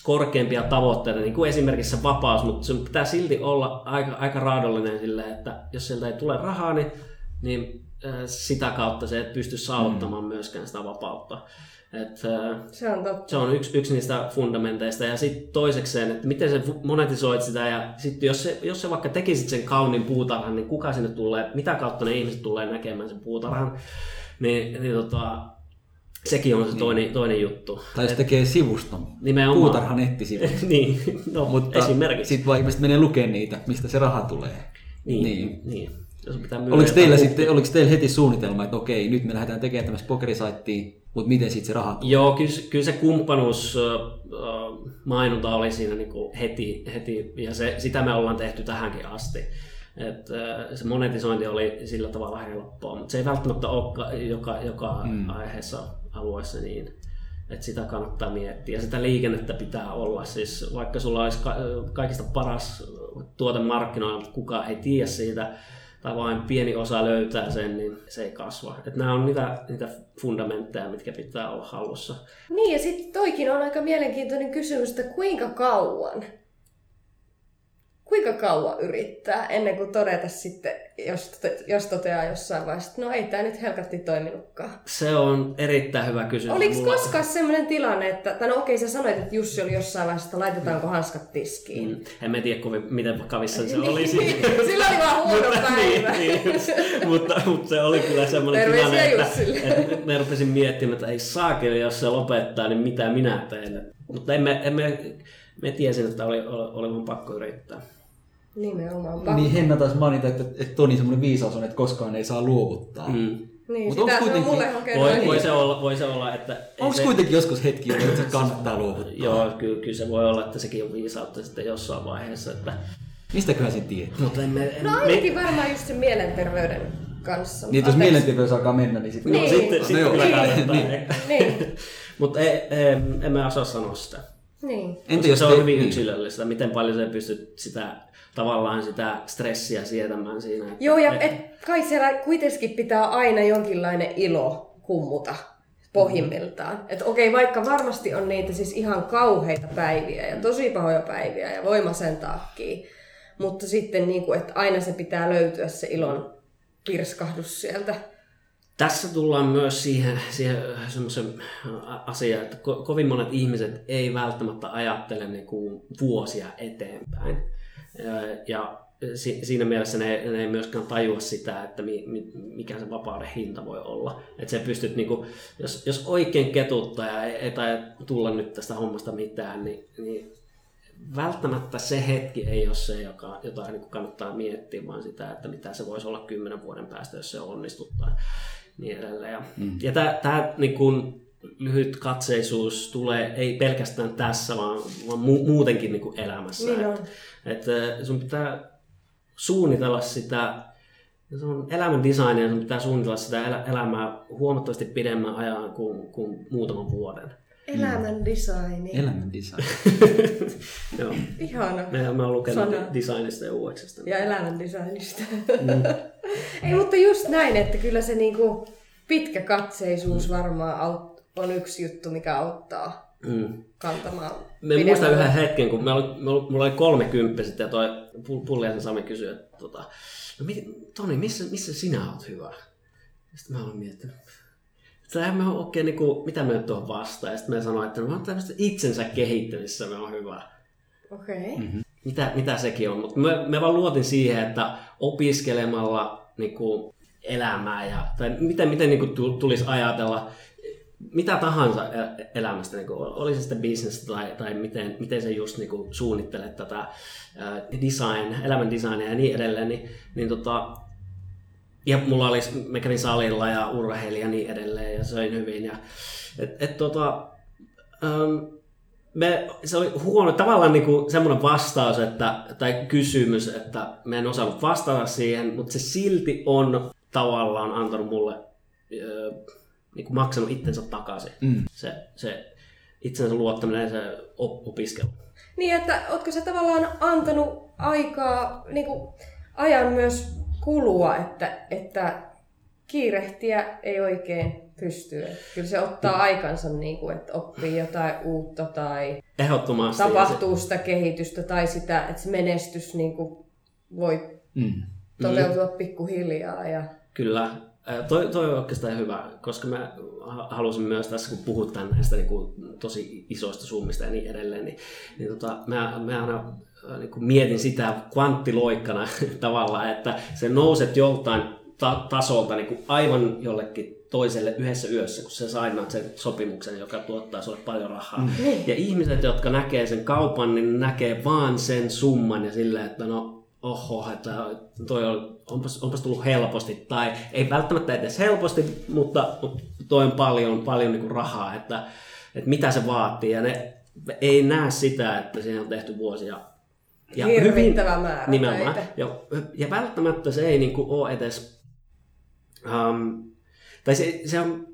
[SPEAKER 3] korkeampia tavoitteita, niin kuin esimerkiksi se vapaus, mutta sun pitää silti olla aika, aika raadollinen silleen, että jos sieltä ei tule rahaa, niin, niin sitä kautta se et pysty saavuttamaan mm. myöskään sitä vapautta. Et,
[SPEAKER 2] se on totta.
[SPEAKER 3] Se on yksi, yksi niistä fundamenteista. Ja sitten toisekseen, että miten se monetisoit sitä. Ja sitten jos se, jos se vaikka tekisit sen kauniin puutarhan, niin kuka sinne tulee, mitä kautta ne ihmiset tulee näkemään sen puutarhan. Niin, niin tota, sekin on se niin. toinen, toinen juttu.
[SPEAKER 1] Tai jos tekee sivuston, Nimenomaan. puutarha nettisivut. [laughs]
[SPEAKER 3] niin, no, Mutta esimerkiksi.
[SPEAKER 1] Sitten vaan ihmiset menee lukemaan niitä, mistä se raha tulee.
[SPEAKER 3] Niin, niin. niin. Jos pitää
[SPEAKER 1] oliko, teillä sitten, oliko teillä heti suunnitelma, että okei, nyt me lähdetään tekemään tämmöistä pokerisaittia, mutta miten sitten se raha tulee?
[SPEAKER 3] Joo, kyllä, kyllä se kumppanuus mainonta oli siinä niin kuin heti, heti, ja se, sitä me ollaan tehty tähänkin asti. Et, se monetisointi oli sillä tavalla helppoa, mutta se ei välttämättä ole joka, joka mm. aiheessa alueessa niin. Että sitä kannattaa miettiä. Ja sitä liikennettä pitää olla. Siis vaikka sulla olisi kaikista paras tuote markkinoilla, mutta kukaan ei tiedä siitä, tai vain pieni osa löytää sen, niin se ei kasva. Et nämä on niitä, niitä fundamentteja, mitkä pitää olla hallussa.
[SPEAKER 2] Niin, ja sitten toikin on aika mielenkiintoinen kysymys, että kuinka kauan? Kuinka kauan yrittää ennen kuin todeta sitten, jos, tote, jos toteaa jossain vaiheessa, että no ei tämä nyt helkatti toiminutkaan.
[SPEAKER 3] Se on erittäin hyvä kysymys.
[SPEAKER 2] Oliko Mulla... koskaan sellainen tilanne, että, tai no okei sä sanoit, että Jussi oli jossain vaiheessa, että laitetaanko hanskat tiskiin. Mm.
[SPEAKER 3] En mä tiedä kovin, miten vakavissa se [laughs]
[SPEAKER 2] niin,
[SPEAKER 3] oli. [laughs]
[SPEAKER 2] Sillä oli vaan huono päivä.
[SPEAKER 3] niin, niin, mutta, mutta, se oli kyllä semmoinen tilanne, että, että, me rupesin miettimään, että ei saakeli, jos se lopettaa, niin mitä minä teen. Mutta emme, emme, me tiesin, että oli, oli, oli pakko yrittää.
[SPEAKER 2] Nimenomaan pakko.
[SPEAKER 1] Niin Henna taisi mainita, että, että Toni semmoinen viisaus on, että koskaan ei saa luovuttaa. Mm.
[SPEAKER 2] Niin, Mut sitä se on mulle
[SPEAKER 3] voi, voi, se olla, voi se olla, että...
[SPEAKER 1] Onko se... kuitenkin joskus hetki, että se kannattaa luovuttaa?
[SPEAKER 3] Joo, kyllä, kyllä se voi olla, että sekin on viisautta sitten jossain vaiheessa. Että...
[SPEAKER 1] Mistäköhän se tietää?
[SPEAKER 2] Mutta emme, en, no ainakin me... varmaan just sen mielenterveyden kanssa.
[SPEAKER 1] Niin, jos mielenterveys alkaa mennä, niin sitten...
[SPEAKER 3] Niin. No, sitten, sitten no, [laughs]
[SPEAKER 1] niin.
[SPEAKER 3] niin. niin. Mutta emme osaa sanoa sitä.
[SPEAKER 2] Niin.
[SPEAKER 3] Entä jos se on hyvin niin. yksilöllistä, miten paljon se pystyt sitä tavallaan sitä stressiä sietämään siinä. Että,
[SPEAKER 2] Joo, ja et, kai siellä kuitenkin pitää aina jonkinlainen ilo kummuta pohjimmiltaan. Mm-hmm. Että okei, vaikka varmasti on niitä siis ihan kauheita päiviä ja tosi pahoja päiviä ja voimasentaakin, mutta sitten niin kuin, että aina se pitää löytyä se ilon pirskahdus sieltä.
[SPEAKER 3] Tässä tullaan myös siihen, siihen semmoisen asiaan, että ko- kovin monet ihmiset ei välttämättä ajattele niin kuin vuosia eteenpäin. Ja siinä mielessä ne, ne ei myöskään tajua sitä, että mi, mikä se vapauden hinta voi olla. Että pystyt, niinku, jos, jos oikein ketuttaa ja ei, ei tai tulla nyt tästä hommasta mitään, niin, niin välttämättä se hetki ei ole se, joka, jota niin kannattaa miettiä, vaan sitä, että mitä se voisi olla kymmenen vuoden päästä, jos se onnistuttaa niin edelleen. Ja, mm. ja tämä niin kuin, lyhyt katseisuus tulee ei pelkästään tässä, vaan, vaan mu- muutenkin niin kuin elämässä.
[SPEAKER 2] Niin on.
[SPEAKER 3] Että, että sun pitää suunnitella sitä sun elämän designia, sun pitää suunnitella sitä el- elämää huomattavasti pidemmän ajan kuin, kuin muutaman vuoden.
[SPEAKER 2] Elämän designi.
[SPEAKER 1] Elämän [laughs] design.
[SPEAKER 3] Joo.
[SPEAKER 2] Ihana.
[SPEAKER 3] Me, me olen lukenut Sana. designista ja UXista.
[SPEAKER 2] Ja elämän designista. Mm. [laughs] Ei, mutta just näin, että kyllä se niinku pitkä katseisuus varmaan on yksi juttu, mikä auttaa mm. kantamaan
[SPEAKER 3] Me muistan yhden hetken, kun me oli, mulla oli kolme kymppiset ja toi Pulliaisen Sami kysyi, että tota, no, Toni, missä, missä sinä oot hyvä? Sitten mä olen miettinyt, että mä oikein, niin kuin, mitä me nyt on vastaan. Ja sitten mä sanoin, että no, tämmöistä itsensä kehittämisessä me on hyvä.
[SPEAKER 2] Okei. Okay. Mm-hmm.
[SPEAKER 3] Mitä, mitä sekin on. Mutta me, me vaan luotin siihen, että opiskelemalla niin kuin, elämää ja, tai miten, miten niin kuin, tulisi ajatella mitä tahansa elämästä, niin kuin, oli se sitten business tai, tai miten, miten se just niin kuin, suunnittelet tätä design, elämän designia ja niin edelleen, niin, niin tota, ja mulla oli, mä kävin salilla ja urheilin ja niin edelleen ja söin hyvin. Ja, et, et, tota, um, me, se oli huono, tavallaan niin kuin semmoinen vastaus että, tai kysymys, että mä en osannut vastata siihen, mutta se silti on tavallaan antanut mulle niin kuin maksanut itsensä takaisin. Mm. Se, se itsensä luottaminen ja se opiskelu.
[SPEAKER 2] Niin, että ootko se tavallaan antanut aikaa, niin kuin ajan myös kulua, että, että kiirehtiä ei oikein pysty. Kyllä se ottaa mm. aikansa, niin kuin, että oppii jotain uutta tai
[SPEAKER 3] Ehdottomasti.
[SPEAKER 2] tapahtuu sitä kehitystä tai sitä, että se menestys niin kuin voi mm. toteutua mm. pikkuhiljaa. Ja...
[SPEAKER 3] Kyllä, Toi, toi on oikeastaan hyvä, koska mä halusin myös tässä, kun puhutaan näistä niin kuin, tosi isoista summista ja niin edelleen, niin, niin tota, mä, mä aina niin kuin mietin sitä kvanttiloikkana [laughs] tavallaan, että se nouset joltain ta- tasolta niin kuin aivan jollekin toiselle yhdessä yössä, kun sä sainaat sen sopimuksen, joka tuottaa sulle paljon rahaa. Mm. Ja ihmiset, jotka näkee sen kaupan, niin näkee vaan sen summan ja silleen, että no oho, että toi on, onpas, onpas tullut helposti, tai ei välttämättä edes helposti, mutta toi on paljon, paljon niin kuin rahaa, että, että mitä se vaatii, ja ne ei näe sitä, että siinä on tehty vuosia
[SPEAKER 2] ja hyvin, määrä
[SPEAKER 3] nimenomaan, ja, ja välttämättä se ei niin kuin ole edes, um, tai se, se on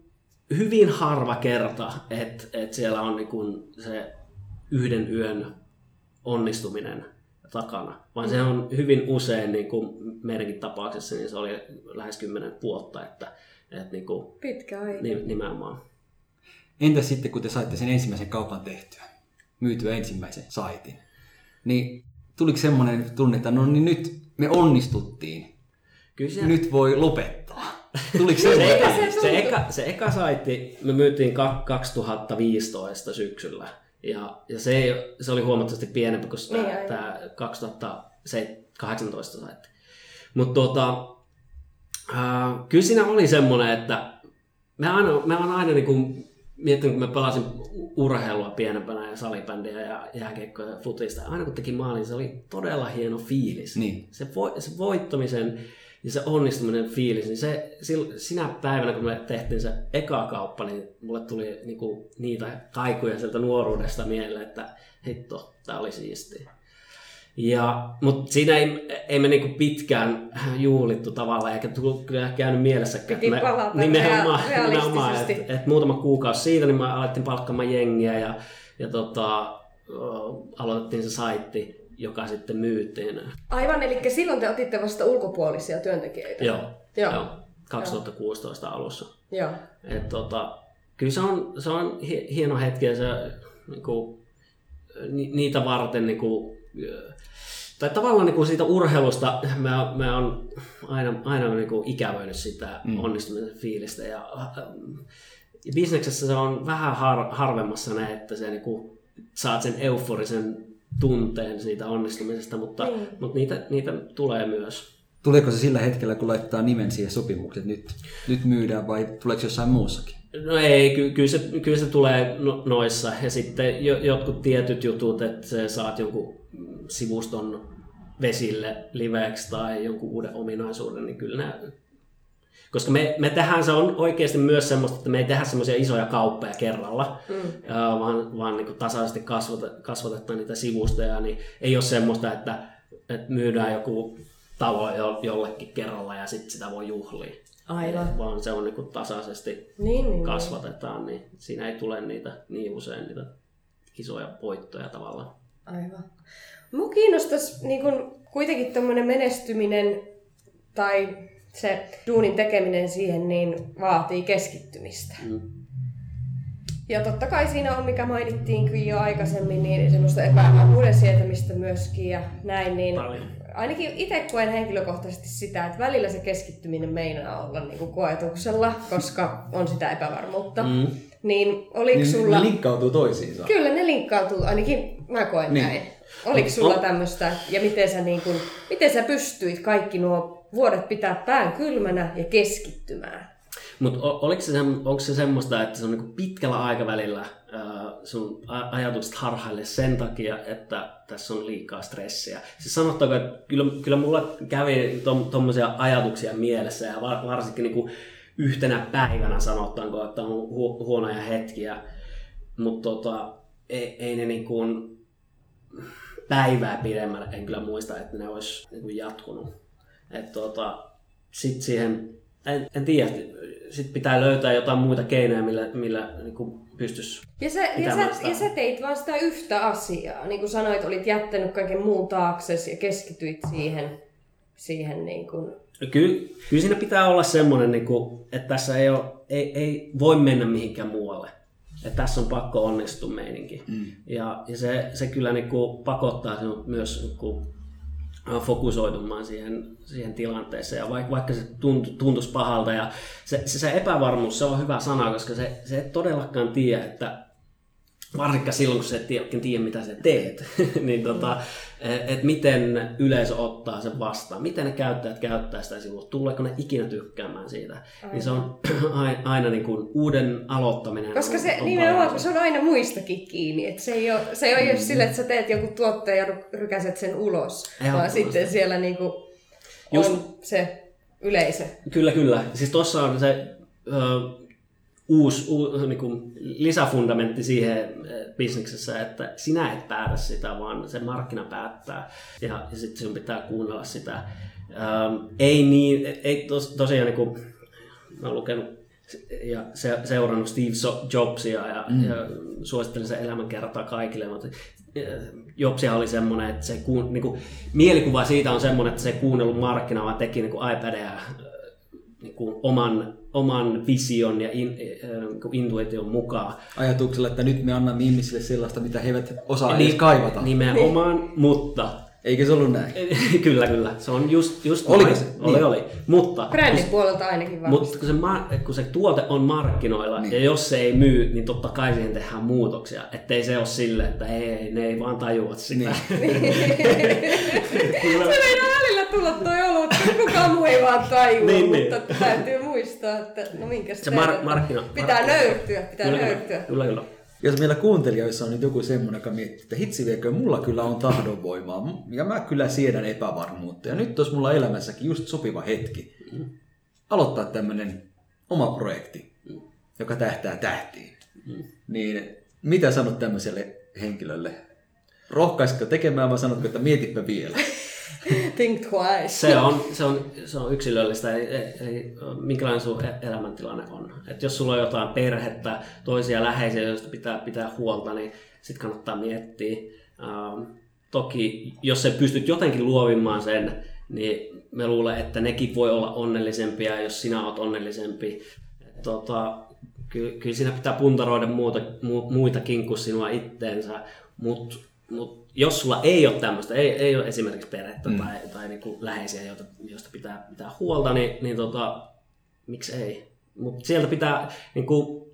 [SPEAKER 3] hyvin harva kerta, että, että siellä on niin kuin se yhden yön onnistuminen takana, vaan se on hyvin usein, niin kuin meidänkin tapauksessa, niin se oli lähes kymmenen vuotta, että, että niin kuin,
[SPEAKER 2] Pitkä aika.
[SPEAKER 3] Nimenomaan.
[SPEAKER 1] Entä sitten, kun te saitte sen ensimmäisen kaupan tehtyä, myytyä ensimmäisen saitin, niin tuliko semmoinen tunne, että no niin nyt me onnistuttiin.
[SPEAKER 3] Kyllä se,
[SPEAKER 1] Nyt voi lopettaa. Tuliko se,
[SPEAKER 3] se, eka,
[SPEAKER 2] se
[SPEAKER 3] eka, se eka saitti me myytiin ka- 2015 syksyllä. Ja, ja se, ei, se oli huomattavasti pienempi kuin
[SPEAKER 2] Niin,
[SPEAKER 3] tämä,
[SPEAKER 2] aivan.
[SPEAKER 3] tämä 2018 saitti. Mutta tota, äh, kyllä siinä oli semmoinen, että me aina, me on aina niin kuin miettinyt, kun mä pelasin urheilua pienempänä ja salibändiä ja jääkiekkoa ja futista. Aina kun teki maalin, se oli todella hieno fiilis.
[SPEAKER 1] Niin.
[SPEAKER 3] Se, vo, se voittamisen ja se onnistuminen fiilis, niin se, sinä päivänä, kun me tehtiin se eka kauppa, niin mulle tuli niinku niitä kaikuja sieltä nuoruudesta mieleen, että hitto, tää oli siistiä. Ja, mutta siinä ei, ei me niinku pitkään juhlittu tavallaan, eikä tullut kyllä käynyt mielessäkään.
[SPEAKER 2] Piti
[SPEAKER 3] Me-
[SPEAKER 2] palata
[SPEAKER 3] nimenomaan, nimenomaan että et muutama kuukausi siitä, niin me alettiin palkkaamaan jengiä ja, ja tota, aloitettiin se saitti, joka sitten myytiin.
[SPEAKER 2] Aivan, eli silloin te otitte vasta ulkopuolisia työntekijöitä.
[SPEAKER 3] Joo,
[SPEAKER 2] Joo.
[SPEAKER 3] joo 2016 alussa.
[SPEAKER 2] Joo.
[SPEAKER 3] Et tota, kyllä se on, se on hi- hieno hetki ja se, niinku, ni, niitä varten niinku, tai tavallaan niinku siitä urheilusta mä, mä oon aina, aina niinku ikävöinyt sitä mm. onnistumisen fiilistä ja ähm, bisneksessä se on vähän har, harvemmassa ne, että se niinku, saat sen euforisen tunteen siitä onnistumisesta, mutta,
[SPEAKER 2] Niin.
[SPEAKER 3] mutta niitä, niitä tulee myös.
[SPEAKER 1] Tuleeko se sillä hetkellä, kun laittaa nimen siihen sopimukseen, että nyt, nyt myydään vai tuleeko se jossain muussakin?
[SPEAKER 3] No ei, ky- kyllä se, kyllä se tulee no, noissa. Ja sitten jo, jotkut tietyt jutut, että sä saat jonkun sivuston vesille liveksi tai jonkun uuden ominaisuuden, niin kyllä nämä... Koska me, me tehdään, se on oikeasti myös semmoista, että me ei tehdä semmoisia isoja kauppoja kerralla, mm. vaan, vaan niin tasaisesti kasvata, kasvatetaan niitä sivustoja, niin ei ole semmoista, että, että myydään joku talo jo- jollekin kerralla ja sitten sitä voi juhlia.
[SPEAKER 2] Aivan.
[SPEAKER 3] Vaan se on niin kuin tasaisesti
[SPEAKER 2] Niin, niin,
[SPEAKER 3] kasvatetaan, niin siinä ei tule niitä niin usein niitä isoja voittoja tavallaan.
[SPEAKER 2] Aivan. Mua kiinnostaisi niin kun, kuitenkin tuommoinen menestyminen tai se duunin tekeminen siihen niin vaatii keskittymistä.
[SPEAKER 3] Mm.
[SPEAKER 2] Ja totta kai siinä on, mikä mainittiinkin jo aikaisemmin, niin semmoista epävarmuuden sietämistä myöskin ja näin. Niin
[SPEAKER 3] Paljon.
[SPEAKER 2] Ainakin itse koen henkilökohtaisesti sitä, että välillä se keskittyminen meinaa olla niin kuin koetuksella, koska on sitä epävarmuutta.
[SPEAKER 3] Mm.
[SPEAKER 2] Niin oliko
[SPEAKER 1] Niin
[SPEAKER 2] sulla...
[SPEAKER 1] Ne linkkautuu toisiinsa.
[SPEAKER 2] Kyllä ne linkkautuu, ainakin mä koen
[SPEAKER 1] Niin.
[SPEAKER 2] näin. Oliko sulla
[SPEAKER 3] On-
[SPEAKER 2] tämmöistä, ja miten sä, niin kun, miten sä pystyit kaikki nuo vuodet pitää pään kylmänä ja keskittymään?
[SPEAKER 3] Mutta oliko se, onko se semmoista, että se on niinku pitkällä aikavälillä sun a- ajatukset harhaille sen takia, että tässä on liikaa stressiä? Siis sanottaako, että kyllä, kyllä mulla kävi tuommoisia ajatuksia mielessä ja var, varsinkin niinku yhtenä päivänä sanottaanko, että on hu- huonoja hetkiä, mutta tota, ei, ei ne niinku päivää pidemmälle en kyllä muista, että ne olisi niinku jatkunut. Et tota, sit siihen, en, en tiedä, sit pitää löytää jotain muita keinoja, millä, millä niin pystyisi
[SPEAKER 2] Ja sä, ja, sä,
[SPEAKER 3] sitä.
[SPEAKER 2] ja sä teit vaan sitä yhtä asiaa. Niin kuin sanoit, olit jättänyt kaiken muun taakse ja keskityit siihen, siihen niin kuin...
[SPEAKER 3] Kyllä, kyllä siinä pitää olla semmoinen, niin kuin, että tässä ei, ole, ei, ei voi mennä mihinkään muualle. Että tässä on pakko onnistua meininki. Mm. Ja, ja se, se kyllä niin kuin, pakottaa sinut myös niin kuin, fokusoitumaan siihen, siihen tilanteeseen. Ja vaikka, vaikka se tunt, tuntuisi pahalta. Ja se, se, se epävarmuus, se on hyvä sana, koska se, se ei todellakaan tiedä, että varsinkaan silloin, kun sä et tiedä, tiedä mitä sä teet, [laughs] niin tota, että miten yleisö ottaa sen vastaan, miten ne käyttäjät käyttää sitä sivua, tuleeko ne ikinä tykkäämään siitä. Niin se on [clears throat] aina, niin kuin uuden aloittaminen.
[SPEAKER 2] Koska
[SPEAKER 3] on,
[SPEAKER 2] se
[SPEAKER 3] on
[SPEAKER 2] nimenomaan,
[SPEAKER 3] paljon
[SPEAKER 2] kun se on aina muistakin kiinni. Että se ei ole, se ei ole just sille, että sä teet jonkun tuotteen ja ry- rykäset sen ulos. Vaan sitten siellä niin kuin
[SPEAKER 3] Just-
[SPEAKER 2] on se yleisö.
[SPEAKER 3] Kyllä, kyllä. Siis tuossa on se ö, uusi, uusi niin kuin lisäfundamentti siihen ö, bisneksessä, että sinä et päätä sitä, vaan se markkina päättää. Ja, ja sitten sinun pitää kuunnella sitä. Ö, ei niin, ei tos, tosiaan niin kuin, mä oon lukenut ja se, seurannut Steve Jobsia ja, mm. ja suosittelen sen elämänkertaa kaikille, mutta eh, Jobsia oli semmoinen, että se kuun, niin kuin, mielikuva siitä on semmoinen, että se ei kuunnellut markkinaa, vaan teki niin kuin iPadia niin kuin oman, oman vision ja in, äh, intuition mukaan.
[SPEAKER 1] Ajatuksella, että nyt me annamme ihmisille sellaista, mitä he eivät osaa
[SPEAKER 3] Niin-
[SPEAKER 1] edes kaivata.
[SPEAKER 3] Nimenomaan, mutta
[SPEAKER 1] Eikö se ollut näin? [laughs]
[SPEAKER 3] kyllä, kyllä. Se on just, just
[SPEAKER 1] Oliko
[SPEAKER 3] noin.
[SPEAKER 1] se?
[SPEAKER 3] Oli,
[SPEAKER 1] Niin.
[SPEAKER 3] oli. Mutta,
[SPEAKER 2] Brändin puolelta ainakin varmasti.
[SPEAKER 3] mutta kun, se, ma- kun se tuote on markkinoilla
[SPEAKER 1] Niin.
[SPEAKER 3] ja jos se ei myy, niin totta kai siihen tehdään muutoksia. Ettei se ole silleen, että ei, ne ei vaan tajua sitä.
[SPEAKER 1] Niin. [laughs]
[SPEAKER 3] Kyllä.
[SPEAKER 2] Se meinaa välillä tulla toi olo, että kukaan muu ei vaan tajua,
[SPEAKER 3] Niin, niin.
[SPEAKER 2] mutta täytyy muistaa, että no minkäs
[SPEAKER 3] Se mar-
[SPEAKER 2] että
[SPEAKER 3] markkino-
[SPEAKER 2] Pitää
[SPEAKER 3] markkino-
[SPEAKER 2] nöyrtyä, pitää
[SPEAKER 3] Kyllä,
[SPEAKER 2] nöyrtyä.
[SPEAKER 3] kyllä, kyllä.
[SPEAKER 1] Jos meillä kuuntelijoissa on nyt joku semmoinen, joka miettii, että hitsi viekö, mulla kyllä on tahdonvoimaa ja mä kyllä siedän epävarmuutta. Ja nyt olisi mulla elämässäkin just sopiva hetki aloittaa tämmöinen oma projekti, joka tähtää tähtiin. Niin mitä sanot tämmöiselle henkilölle? Rohkaisitko tekemään vai sanotko, että mietipä vielä? [laughs] [laughs]
[SPEAKER 2] Think twice.
[SPEAKER 3] Se on, se on, se on yksilöllistä, eli, eli minkälainen sun e- elämäntilanne on. Et jos sulla on jotain perhettä, toisia läheisiä, joista pitää pitää huolta, niin sitten kannattaa miettiä. Ähm, toki, jos sä pystyt jotenkin luovimaan sen, niin me luulen, että nekin voi olla onnellisempia, jos sinä oot onnellisempi. Tota, kyllä, kyllä siinä pitää puntaroida muuta, mu, muitakin kuin sinua itteensä, mutta mut jos sulla ei ole tämmöistä, ei, ei ole esimerkiksi perhettä mm. tai, tai niinku läheisiä, joita, joista pitää pitää huolta, niin, niin tota, miksi ei? Mutta sieltä pitää niinku,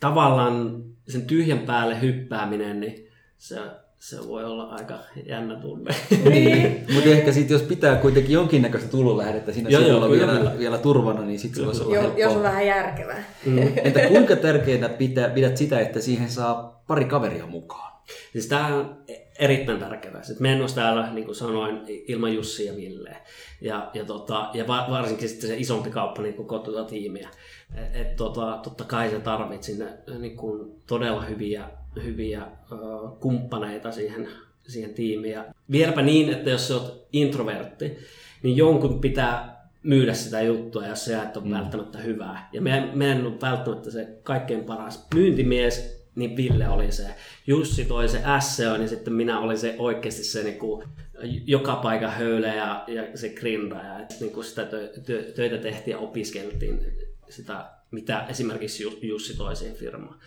[SPEAKER 3] tavallaan sen tyhjän päälle hyppääminen, niin se, se voi olla aika jännä tunne.
[SPEAKER 2] Niin. [laughs]
[SPEAKER 1] Mutta ehkä sitten jos pitää kuitenkin jonkinnäköistä tulonlähdettä siinä
[SPEAKER 3] Joo, joo,
[SPEAKER 1] sivulla
[SPEAKER 3] kyllä,
[SPEAKER 1] vielä,
[SPEAKER 3] kyllä.
[SPEAKER 1] vielä turvana, niin sitten se voisi olla
[SPEAKER 2] Jo,
[SPEAKER 1] helppoa.
[SPEAKER 2] jos on vähän järkevää.
[SPEAKER 3] Mm.
[SPEAKER 1] Entä kuinka tärkeänä pitää, pidät sitä, että siihen saa pari kaveria mukaan?
[SPEAKER 3] Siis tämä on erittäin tärkeää. Sitten me en olisi täällä, niin kuin sanoin, ilman Jussi ja Ville. Ja, ja, tota, ja va- varsinkin sitten se isompi kauppa niin kuin kotota tiimiä. Et, et, tota, totta kai sä tarvit sinne niin kuin todella hyviä, hyviä ö, kumppaneita siihen, siihen tiimiin. Ja vieläpä niin, että jos sä oot introvertti, niin jonkun pitää myydä sitä juttua, jos se et ole mm. välttämättä hyvää. Ja me, me en ole välttämättä se kaikkein paras myyntimies, niin Ville oli se. Jussi toi se SEO, niin sitten minä olin se oikeasti se niin kuin, joka paikan höylä ja, ja se grindaaja. Että niin kuin sitä tö, tö, töitä tehtiin ja opiskeltiin sitä, mitä esimerkiksi Ju- Jussi toi siihen firmaan.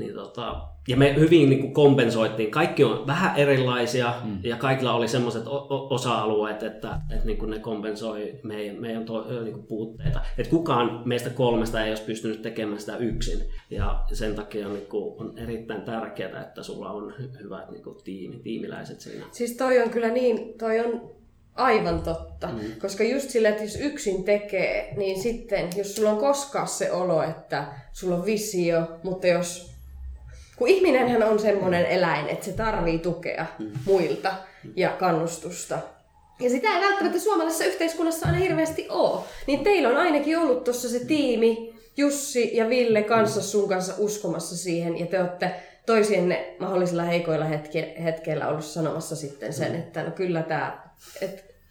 [SPEAKER 3] Niin tota, ja me hyvin niin kuin kompensoitiin. Kaikki on vähän erilaisia mm. ja kaikilla oli semmoiset osa-alueet, että, että niin kuin ne kompensoi meidän, meidän to, niin kuin puutteita. Et kukaan meistä kolmesta ei olisi pystynyt tekemään sitä yksin. Ja sen takia niin kuin on erittäin tärkeää, että sulla on hy- hyvät niin kuin tiimi, tiimiläiset siinä.
[SPEAKER 2] Siis toi on kyllä niin, toi on aivan totta. Mm. Koska just sillä, että jos yksin tekee, niin sitten, jos sulla on koskaan se olo, että sulla on visio, mutta jos... Kun ihminenhän on semmoinen eläin, että se tarvii tukea mm. muilta ja kannustusta. Ja sitä ei välttämättä suomalaisessa yhteiskunnassa aina hirveästi ole. Niin teillä on ainakin ollut tuossa se tiimi, Jussi ja Ville kanssa sun kanssa uskomassa siihen. Ja te olette toisienne mahdollisilla heikoilla hetke- hetkeillä ollut sanomassa sitten sen, että no kyllä tämä...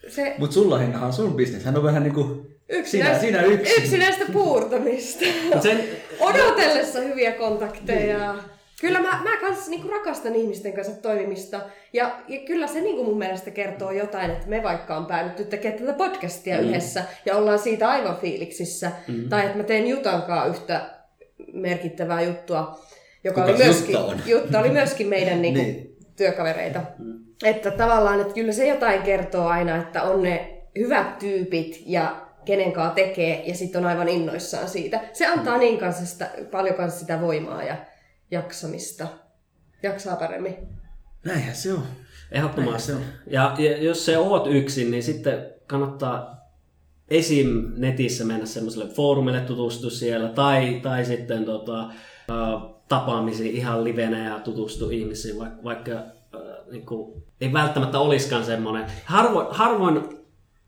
[SPEAKER 2] Se
[SPEAKER 1] Mutta sulla on sun bisnes. Hän on vähän niin kuin
[SPEAKER 2] yksinäistä,
[SPEAKER 1] sinä, sinä yksin.
[SPEAKER 2] yksinäistä puurtamista.
[SPEAKER 3] Sen,
[SPEAKER 2] Odotellessa hyviä kontakteja. Kyllä mä, mä kans niinku rakastan ihmisten kanssa toimimista. Ja, ja kyllä se niinku mun mielestä kertoo jotain, että me vaikka on päädytty tekemään tätä podcastia mm. yhdessä ja ollaan siitä aivan fiiliksissä. Mm. Tai että mä teen Jutankaan yhtä merkittävää juttua, joka oli myöskin,
[SPEAKER 1] Jutta?
[SPEAKER 2] Jutta oli myöskin meidän niinku,
[SPEAKER 1] Niin.
[SPEAKER 2] työkavereita. Mm. Että tavallaan, että kyllä se jotain kertoo aina, että on ne hyvät tyypit ja kenen kanssa tekee ja sitten on aivan innoissaan siitä. Se antaa niin kanssa sitä, paljon kanssa sitä voimaa ja jaksamista. Jaksaa paremmin.
[SPEAKER 1] Näinhän se on.
[SPEAKER 3] Ehdottomasti.
[SPEAKER 1] Se
[SPEAKER 3] Ja, ja jos se oot yksin, niin sitten kannattaa esim. netissä mennä semmoiselle foorumille tutustua siellä, tai, tai sitten tota, tapaamisiin ihan livenä ja tutustua ihmisiin, vaikka, vaikka ä, niin kuin, ei välttämättä olisikaan semmoinen. Harvoin, harvoin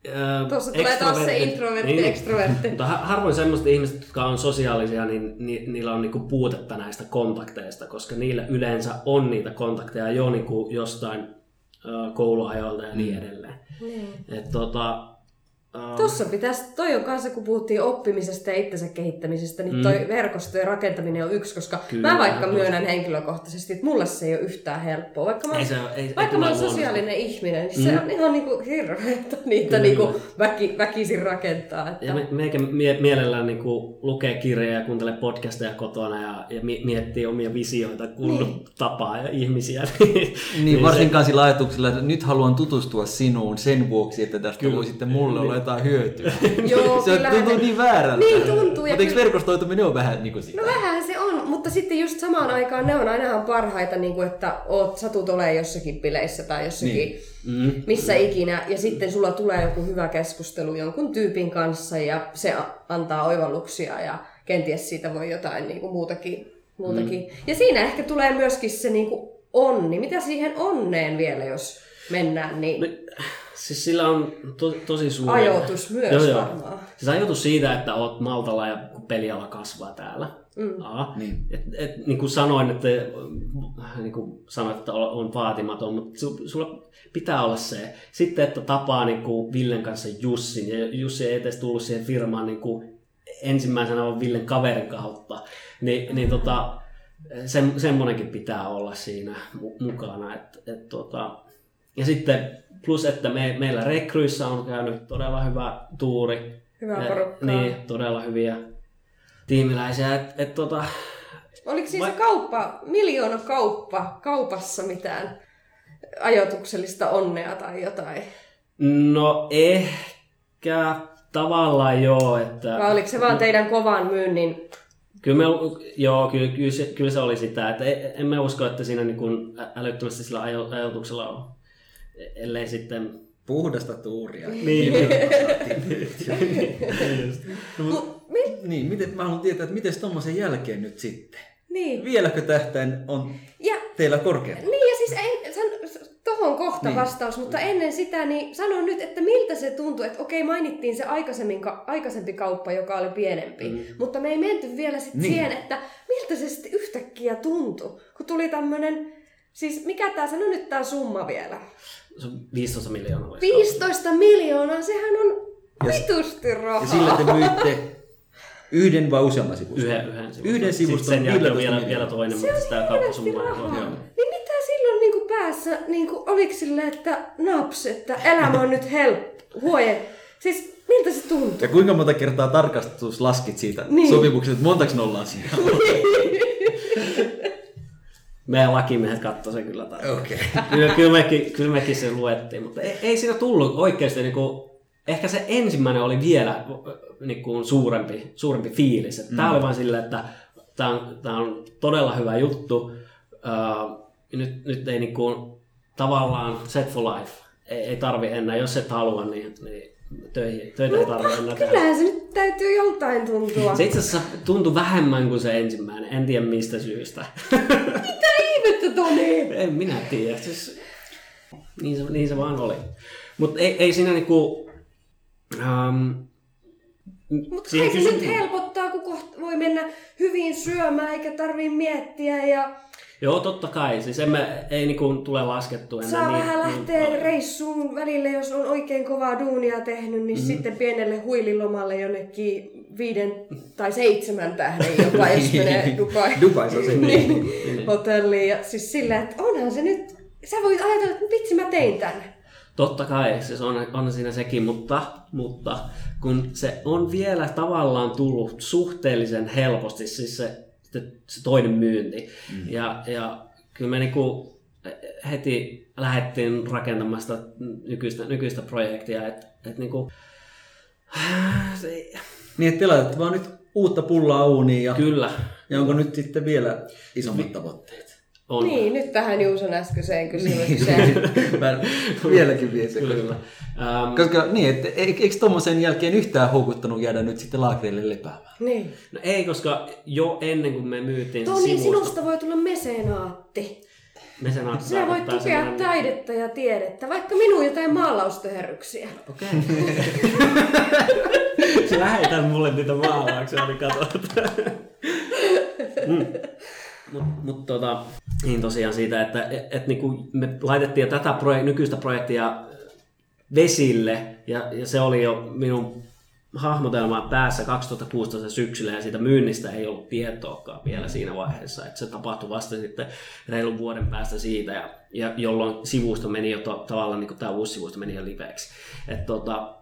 [SPEAKER 3] ä,
[SPEAKER 2] Tuossa tulee taas se introvertti,
[SPEAKER 3] niin,
[SPEAKER 2] extrovertti.
[SPEAKER 3] mutta har- harvoin semmoiset ihmiset, jotka on sosiaalisia, niin ni, niillä on niinku puutetta näistä kontakteista, koska niillä yleensä on niitä kontakteja jo niinku jostain kouluajoilta ja niin edelleen.
[SPEAKER 2] Niin.
[SPEAKER 3] Et tota,
[SPEAKER 2] Uh, Tuossa pitäisi, toi on kanssa, kun puhuttiin oppimisesta ja itsensä kehittämisestä, niin toi mm. verkostojen rakentaminen on yksi, koska Kyllä, mä vaikka myönnän henkilökohtaisesti, että mulle se ei ole yhtään helppoa. Vaikka mä, ei se, ei, vaikka mä olen sosiaalinen ihminen, niin mm. se on ihan niinku hirveetä [laughs] niitä niinku väki, väkisin rakentaa.
[SPEAKER 3] Että... Ja meikä mie- mielellään niinku lukee kirjoja ja kuuntelee podcasteja kotona ja, ja miettii omia visioita, kun niin. tapaa ja ihmisiä. [laughs]
[SPEAKER 1] niin, niin varsinkaan se... sillä ajatuksella, että nyt haluan tutustua sinuun sen vuoksi, että tästä Kyllä. voi sitten mulle niin. olla jotain hyötyä. [laughs]
[SPEAKER 2] Joo,
[SPEAKER 1] se tuntuu niin väärältä.
[SPEAKER 2] Niin tuntuu.
[SPEAKER 1] Mutta eikö verkostoituminen ole vähän niin kuin sitä?
[SPEAKER 2] No vähän se on, mutta sitten just samaan aikaan ne on ainahan parhaita, niin kuin, että oot, satut olemaan jossakin bileissä tai jossakin, niin. mm. missä ikinä, ja sitten sulla tulee joku hyvä keskustelu jonkun tyypin kanssa, ja se antaa oivalluksia, ja kenties siitä voi jotain niin kuin muutakin. muutakin. Mm. Ja siinä ehkä tulee myöskin se niin kuin onni. Mitä siihen onneen vielä, jos mennään? Niin...
[SPEAKER 3] No, Siis sillä on to, tosi suuri...
[SPEAKER 2] Ajoitus myös joo, joo. varmaan.
[SPEAKER 3] Siis ajoitus siitä, että oot Maltalla ja peliala kasvaa täällä. Mm. Aa, niin. Et, et, niin kuin sanoin, että, niin kuin sanoit, että on vaatimaton, mutta sulla pitää olla se. Sitten, että tapaa niin kuin Villen kanssa Jussin, ja Jussi ei edes tullut siihen firmaan niin kuin ensimmäisenä vaan Villen kaverin kautta, niin, niin tota, se, semmoinenkin pitää olla siinä mukana. Et, et, tota, ja sitten Plus, että me, meillä rekryissä on käynyt todella hyvä tuuri.
[SPEAKER 2] Hyvä porukkaa.
[SPEAKER 3] Niin, todella hyviä tiimiläisiä. Et, et, tota,
[SPEAKER 2] Oliko siis va- se kauppa, miljoona kauppa, kaupassa mitään ajatuksellista onnea tai jotain?
[SPEAKER 3] No ehkä tavallaan joo. Että...
[SPEAKER 2] Vai oliko se vaan teidän kovan myynnin
[SPEAKER 3] Kyllä, me, joo, kyllä, kyllä, se, kyllä se oli sitä, että en mä usko, että siinä niin kuin älyttömästi sillä ajatuksella on ellei sitten...
[SPEAKER 1] Puhdasta tuuria.
[SPEAKER 3] Niin. niin,
[SPEAKER 1] no, niin miten, mä haluan tietää, että miten tuommoisen jälkeen nyt sitten?
[SPEAKER 2] Niin.
[SPEAKER 1] Vieläkö tähtäin on ja, teillä korkeampi?
[SPEAKER 2] Niin ja siis en, san, tohon kohta niin. vastaus, mutta ennen sitä niin sanon nyt, että miltä se tuntuu, että okei mainittiin se aikaisemmin, aikaisempi kauppa, joka oli pienempi, mm. mutta me ei menty vielä sitten niin. siihen, että miltä se sitten yhtäkkiä tuntui, kun tuli tämmöinen, siis mikä tämä, sano nyt tämä summa vielä.
[SPEAKER 3] Se on 15 miljoonaa.
[SPEAKER 2] 15 miljoonaa, sehän on vitusti rahaa.
[SPEAKER 1] Ja sillä te myitte yhden vai useamman sivuston?
[SPEAKER 3] Yhden, yhden
[SPEAKER 1] sivuston. Yhden sivuston.
[SPEAKER 3] sen jälkeen vielä, vielä toinen,
[SPEAKER 2] se mutta sitä kauppasummaa. Niin mitä silloin niin kuin päässä, niin kuin, oliko sille, että naps, että elämä on nyt helppo, huoje. Siis miltä se tuntuu?
[SPEAKER 1] Ja kuinka monta kertaa tarkastus laskit siitä niin. sopimuksesta, että montaks nollaa siinä [laughs]
[SPEAKER 3] meidän lakimiehet katsoi sen kyllä
[SPEAKER 1] tarkkaan. Okay.
[SPEAKER 3] kyllä, kyllä, mekin, kyllä mekin se luettiin, mutta ei, ei siinä tullut oikeasti niin kuin, ehkä se ensimmäinen oli vielä niin kuin suurempi, suurempi fiilis. Että mm. Tämä oli vain silleen, että tämä on, tämä on todella hyvä juttu. Uh, nyt, nyt ei niin kuin, tavallaan set for life. Ei, ei tarvi enää, jos et halua, niin, niin töihin, töitä ei tarvitse enää
[SPEAKER 2] tehdä. Kyllähän se nyt täytyy joltain tuntua.
[SPEAKER 3] Se itse asiassa tuntui vähemmän kuin se ensimmäinen. En tiedä mistä syystä.
[SPEAKER 2] Mitä ihmettä Toni?
[SPEAKER 3] En minä tiedä. Siis, niin, se, niin se vaan oli. Mutta ei, ei siinä niinku... Um,
[SPEAKER 2] mutta kai se nyt helpottaa, kun kohta voi mennä hyvin syömään eikä tarvii miettiä ja
[SPEAKER 3] Joo, totta kai. Siis emme, ei niinku tule laskettu
[SPEAKER 2] ennen. Saa niin, vähän lähteä niin reissuun välille, jos on oikein kovaa duunia tehnyt, niin mm-hmm. sitten pienelle huililomalle jonnekin viiden tai seitsemän tähden jopa, jos [laughs] menee Dubai.
[SPEAKER 1] Dubai on se.
[SPEAKER 2] niin, niin. hotelliin. Ja siis sillä, että onhan se nyt, sä voit ajatella, että vitsi mä tein tänne.
[SPEAKER 3] Totta kai, siis on, on siinä sekin, mutta, mutta kun se on vielä tavallaan tullut suhteellisen helposti, siis se se toinen myynti. Mm. Ja, ja kyllä me niinku heti lähdettiin rakentamaan sitä nykyistä, nykyistä projektia. Et, et niinku,
[SPEAKER 1] se... Niin, että te laitatte vaan nyt uutta pullaa uuniin ja,
[SPEAKER 3] Kyllä.
[SPEAKER 1] ja onko nyt sitten vielä isommat tavoitteet?
[SPEAKER 2] On. Niin, nyt tähän Juuson äskeiseen kysymykseen.
[SPEAKER 1] Vieläkin vie se. Kyllä. Um, Koska niin, et, eikö tuommoisen jälkeen yhtään houkuttanut jäädä nyt sitten laakrille lepäämään?
[SPEAKER 2] Niin.
[SPEAKER 3] No ei, koska jo ennen kuin me myytiin
[SPEAKER 2] Toni, sivusto... sinusta voi tulla mesenaatti.
[SPEAKER 3] Mesenaatti
[SPEAKER 2] Sinä voit tukea sellainen... taidetta ja tiedettä, vaikka minun jotain maalaustöherryksiä.
[SPEAKER 3] Okei. Okay. Lähetän mulle niitä maalauksia, niin katsotaan. mm. Mutta mut, tota, niin tosiaan siitä, että et, et, niinku me laitettiin tätä projek- nykyistä projektia vesille ja, ja se oli jo minun hahmotelmaa päässä 2016 syksyllä ja siitä myynnistä ei ollut tietoakaan vielä siinä vaiheessa, että se tapahtui vasta sitten reilun vuoden päästä siitä ja, ja jolloin sivusto meni jo to, tavallaan niin kuin tämä uusi sivusto meni jo liveksi. Että tota,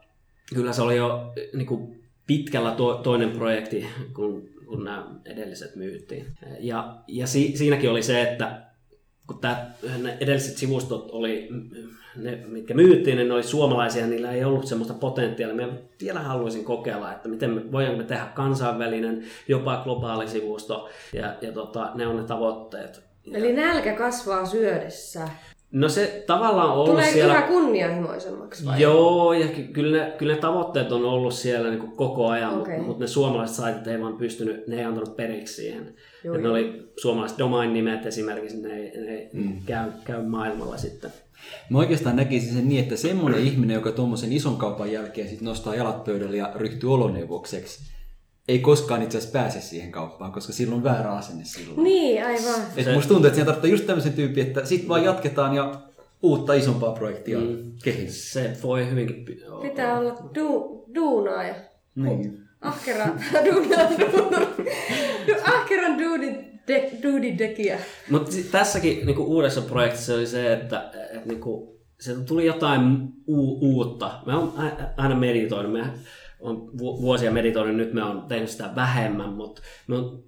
[SPEAKER 3] kyllä se oli jo niin kuin pitkällä to, toinen projekti, kun, kun nämä edelliset myyttiin. Ja, ja si, siinäkin oli se, että kun tämä, ne edelliset sivustot oli ne, mitkä myyttiin, niin ne oli suomalaisia, niillä ei ollut semmoista potentiaalia. Mä vielä haluaisin kokeilla, että miten me, voimme me tehdä kansainvälinen, jopa globaali sivusto, ja, ja tota, ne on ne tavoitteet.
[SPEAKER 2] Eli nälkä kasvaa syödessä.
[SPEAKER 3] No se tavallaan on ollut
[SPEAKER 2] Tulee
[SPEAKER 3] siellä...
[SPEAKER 2] yhä kunnianhimoisemmaksi vai?
[SPEAKER 3] Joo, ja ky- kyllä ne, kyllä ne tavoitteet on ollut siellä niin kuin koko ajan, okay. mutta ne suomalaiset saitit ei vaan pystynyt, ne ei antanut periksi siihen.
[SPEAKER 2] Joo,
[SPEAKER 3] ne oli suomalaiset domain-nimet esimerkiksi, ne ei, ne ei mm. käy, käy maailmalla sitten.
[SPEAKER 1] Mä oikeastaan näkisin sen niin, että semmoinen ihminen, joka tuommoisen ison kaupan jälkeen sit nostaa jalat pöydälle ja ryhtyy oloneuvokseksi, ei koskaan itse asiassa pääse siihen kauppaan, koska silloin on väärä asenne silloin.
[SPEAKER 2] Niin, aivan.
[SPEAKER 1] Et
[SPEAKER 3] Se-
[SPEAKER 1] musta tuntuu, että siinä tarvitaan just tämmöisen tyypin, että sit vaan jatketaan ja uutta isompaa projektia mm. kehissä.
[SPEAKER 3] Se voi hyvinkin... pi-
[SPEAKER 2] Pitää olla du, duunaaja.
[SPEAKER 1] Niin.
[SPEAKER 2] Ahkera [laughs] duunaa. Ahkeran duudin, de, duudin tekijä.
[SPEAKER 3] Mutta tässäkin niinku uudessa projektissa oli se, että et niinku, se tuli jotain u- uutta. Mä oon aina meditoinut. Mä on vuosia meditoinut, nyt mä oon tehnyt sitä vähemmän, mutta mut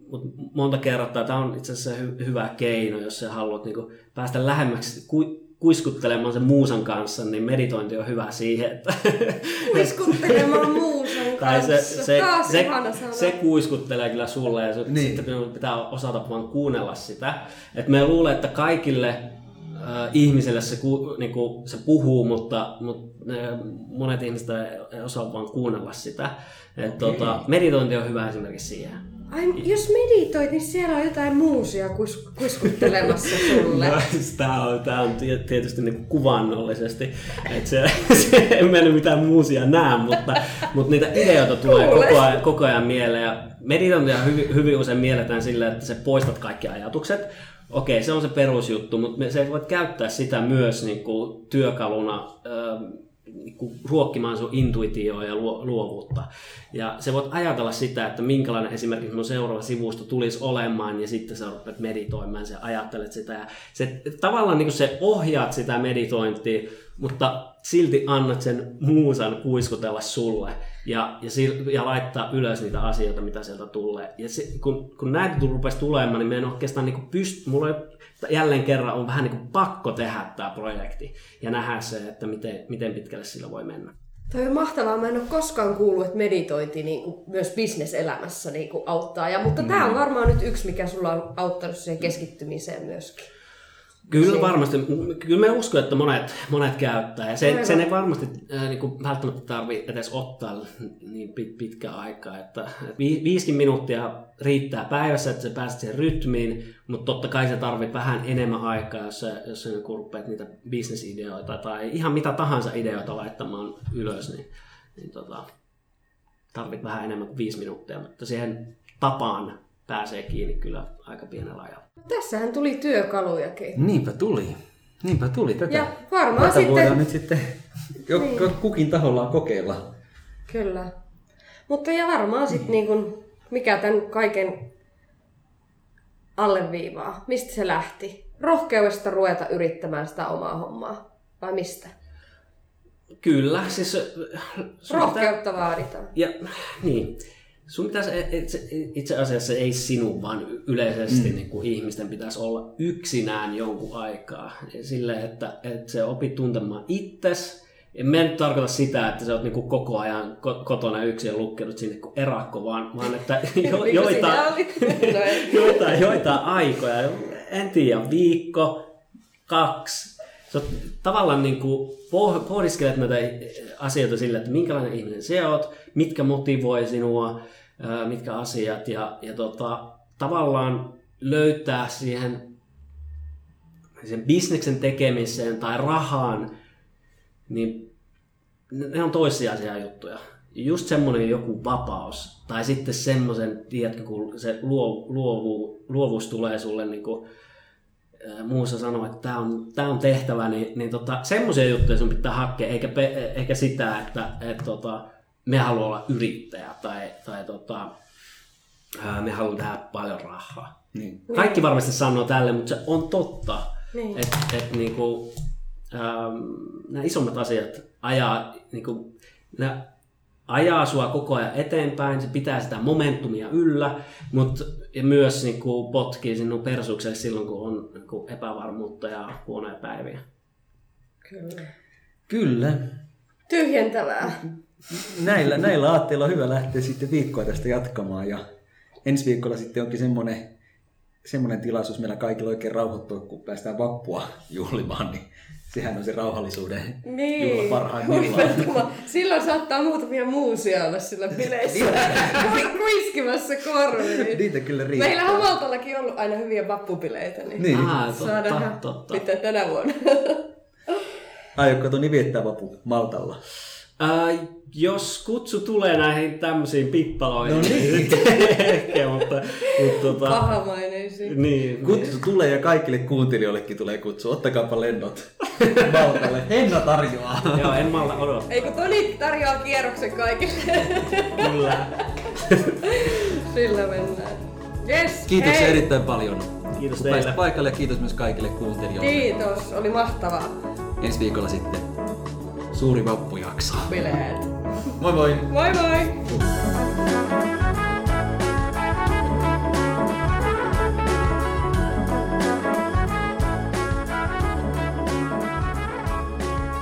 [SPEAKER 3] monta kertaa tämä on itse asiassa hy- hyvä keino, jos sä haluat niinku päästä lähemmäksi ku- kuiskuttelemaan sen muusan kanssa, niin meditointi on hyvä siihen, että [laughs]
[SPEAKER 2] Kuiskuttelemaan muusan [laughs]
[SPEAKER 3] tai
[SPEAKER 2] kanssa.
[SPEAKER 3] se, se,
[SPEAKER 2] Taas
[SPEAKER 3] se, se kuiskuttelee kyllä sulle ja
[SPEAKER 1] Niin.
[SPEAKER 3] niin. sitten pitää osata vaan kuunnella sitä. Et me luulen, että kaikille ihmisille se, ku, niinku, se puhuu, mutta, mutta ne, monet ihmiset ei, osaa vaan kuunnella sitä. Et, tota, meditointi on hyvä esimerkiksi siihen.
[SPEAKER 2] Ai, jos meditoit, niin siellä on jotain muusia kus, kuiskuttelemassa [laughs] sulle.
[SPEAKER 3] No, Tämä on, tää on tie- tietysti niin kuvannollisesti, että se, [laughs] se, en mä nyt mitään muusia näe, mutta, mutta niitä ideoita tulee
[SPEAKER 2] Kuule.
[SPEAKER 3] koko ajan, koko ajan mieleen. Ja meditointia hyvin, hyvin usein mielletään sillä, että se poistat kaikki ajatukset. Okei, se on se perusjuttu, mutta se voit käyttää sitä myös niin kuin työkaluna ö, niin kuin ruokkimaan sun intuitioa ja luo- luovuutta. Ja se voit ajatella sitä, että minkälainen esimerkiksi mun seuraava sivusto tulisi olemaan, ja sitten sä rupeat meditoimaan, sä ajattelet sitä, ja se, tavallaan niin kuin se ohjaat sitä meditointia, mutta silti annat sen muusan kuiskutella sulle ja, ja, sil- ja laittaa ylös niitä asioita, mitä sieltä tulee. Ja se, kun, kun näitä rupesi tulemaan, niin me en oikeastaan niin pyst- mulla ei, jälleen kerran on vähän niin kuin pakko tehdä tämä projekti ja nähdä se, että miten, miten pitkälle sillä voi mennä.
[SPEAKER 2] Toi on mahtavaa. Mä en ole koskaan kuullut, että meditointi niin kuin, myös bisneselämässä niin kuin, auttaa. Ja, mutta tämä on varmaan nyt yksi, mikä sulla on auttanut siihen keskittymiseen myöskin.
[SPEAKER 3] Kyllä
[SPEAKER 2] Se-
[SPEAKER 3] varmasti. Kyllä me uskon, että monet, monet käyttää. Ja se,
[SPEAKER 2] Aivan.
[SPEAKER 3] sen ei varmasti äh, niin kuin, välttämättä tarvitse edes ottaa niin pit, pitkä aikaa. Että, että vi, viisikin minuuttia riittää päivässä, että sä pääset siihen rytmiin, mutta totta kai se tarvitsee vähän enemmän aikaa, jos sä, jos sä niin rupeat niitä bisnesideoita tai ihan mitä tahansa ideoita laittamaan ylös, niin, niin tota, tarvit vähän enemmän kuin viisi minuuttia, mutta siihen tapaan pääsee kiinni kyllä aika pienellä ajalla.
[SPEAKER 2] Tässähän tuli työkalujakin.
[SPEAKER 1] Niinpä tuli. Niinpä tuli. Tätä,
[SPEAKER 2] Ja varmaan
[SPEAKER 1] tätä
[SPEAKER 2] sitten-
[SPEAKER 1] voidaan nyt sitten jo,
[SPEAKER 2] Niin.
[SPEAKER 1] kukin tahollaan kokeilla.
[SPEAKER 2] Kyllä. Mutta ja varmaan sitten niin kun, mikä tämän kaiken alleviivaa, mistä se lähti? Rohkeudesta ruveta yrittämään sitä omaa hommaa. Vai mistä?
[SPEAKER 3] Kyllä, siis... äh,
[SPEAKER 2] Rohkeutta vaaditaan.
[SPEAKER 3] Ja niin, sun pitäisi, itse, itse asiassa ei sinun, vaan yleisesti mm. niin kuin ihmisten pitäisi olla yksinään jonkun aikaa. Sille, että, että se opit tuntemaan itses. En mä nyt tarkoita sitä, että sä oot niin kuin koko ajan ko- kotona yksin ja lukkenut sinne kuin erakko, vaan, vaan että [laughs] jo,
[SPEAKER 2] Niin kuin
[SPEAKER 3] joita, joita, joita aikoja, en tiedä, viikko, kaksi. Sä oot tavallaan niin kuin poh- pohdiskelet näitä asioita sillä, että minkälainen ihminen sä oot, mitkä motivoi sinua, mitkä asiat ja, ja tota, tavallaan löytää siihen sen bisneksen tekemiseen tai rahaan, niin ne on toissijaisia juttuja. Just semmoinen joku vapaus. Tai sitten semmoisen, tiedätkö, kun se luo, luovu, luovuus tulee sulle niin kuin, muussa sanoo, että tämä on, tää on tehtävä, niin, niin tota, semmoisia juttuja sun pitää hakea, eikä, eikä sitä, että et, tota, me haluamme olla yrittäjä tai, tai tota, me haluamme tehdä paljon rahaa. Niin. Kaikki varmasti sanoo tälle, mutta se on totta, niin. että et, niinku, ähm, nämä isommat asiat ajaa, niinku, nämä ajaa sua koko ajan eteenpäin, se pitää sitä momentumia yllä, mutta myös niin kuin, potkii sinun persukselle silloin, kun on niin kuin, epävarmuutta ja huonoja päiviä.
[SPEAKER 2] Kyllä.
[SPEAKER 1] Kyllä.
[SPEAKER 2] Tyhjentävää.
[SPEAKER 1] Näillä, näillä aatteilla on hyvä lähteä sitten viikkoa tästä jatkamaan ja ensi viikolla sitten onkin semmoinen, semmoinen tilaisuus meillä kaikilla oikein rauhoittua, kun päästään vappua juhlimaan, niin sehän on se rauhallisuuden niin. juhla parhaimmillaan.
[SPEAKER 2] Silloin saattaa muutamia muusia olla sillä bileissä kuiskimassa korviin. [laughs]
[SPEAKER 1] Niitä kyllä riittää.
[SPEAKER 2] Meillä on Maltallakin ollut aina hyviä vappubileitä, niin,
[SPEAKER 3] niin. Ah, totta, saadaan totta.
[SPEAKER 2] pitää tänä vuonna.
[SPEAKER 1] Aiotko Toni viettää vappu Maltalla?
[SPEAKER 3] Äh, jos kutsu tulee näihin tämmöisiin pippaloihin, no niin. ehkä, mutta... mutta tota,
[SPEAKER 2] Pahamaineisiin.
[SPEAKER 3] Niin,
[SPEAKER 1] kutsu niin. tulee ja kaikille kuuntelijoillekin tulee kutsu. Ottakaapa lennot [laughs] Maltalle. Henna tarjoaa.
[SPEAKER 3] Joo, en malta odottaa.
[SPEAKER 2] Eikö Toni tarjoaa kierroksen kaikille?
[SPEAKER 3] Kyllä.
[SPEAKER 2] Sillä mennään. Yes,
[SPEAKER 1] Kiitos hei. erittäin paljon.
[SPEAKER 3] Kiitos teille.
[SPEAKER 1] paikalle ja kiitos myös kaikille kuuntelijoille.
[SPEAKER 2] Kiitos, oli mahtavaa.
[SPEAKER 1] Ensi viikolla sitten suuri vappujakso.
[SPEAKER 2] Bileet.
[SPEAKER 1] Moi moi!
[SPEAKER 2] Moi moi!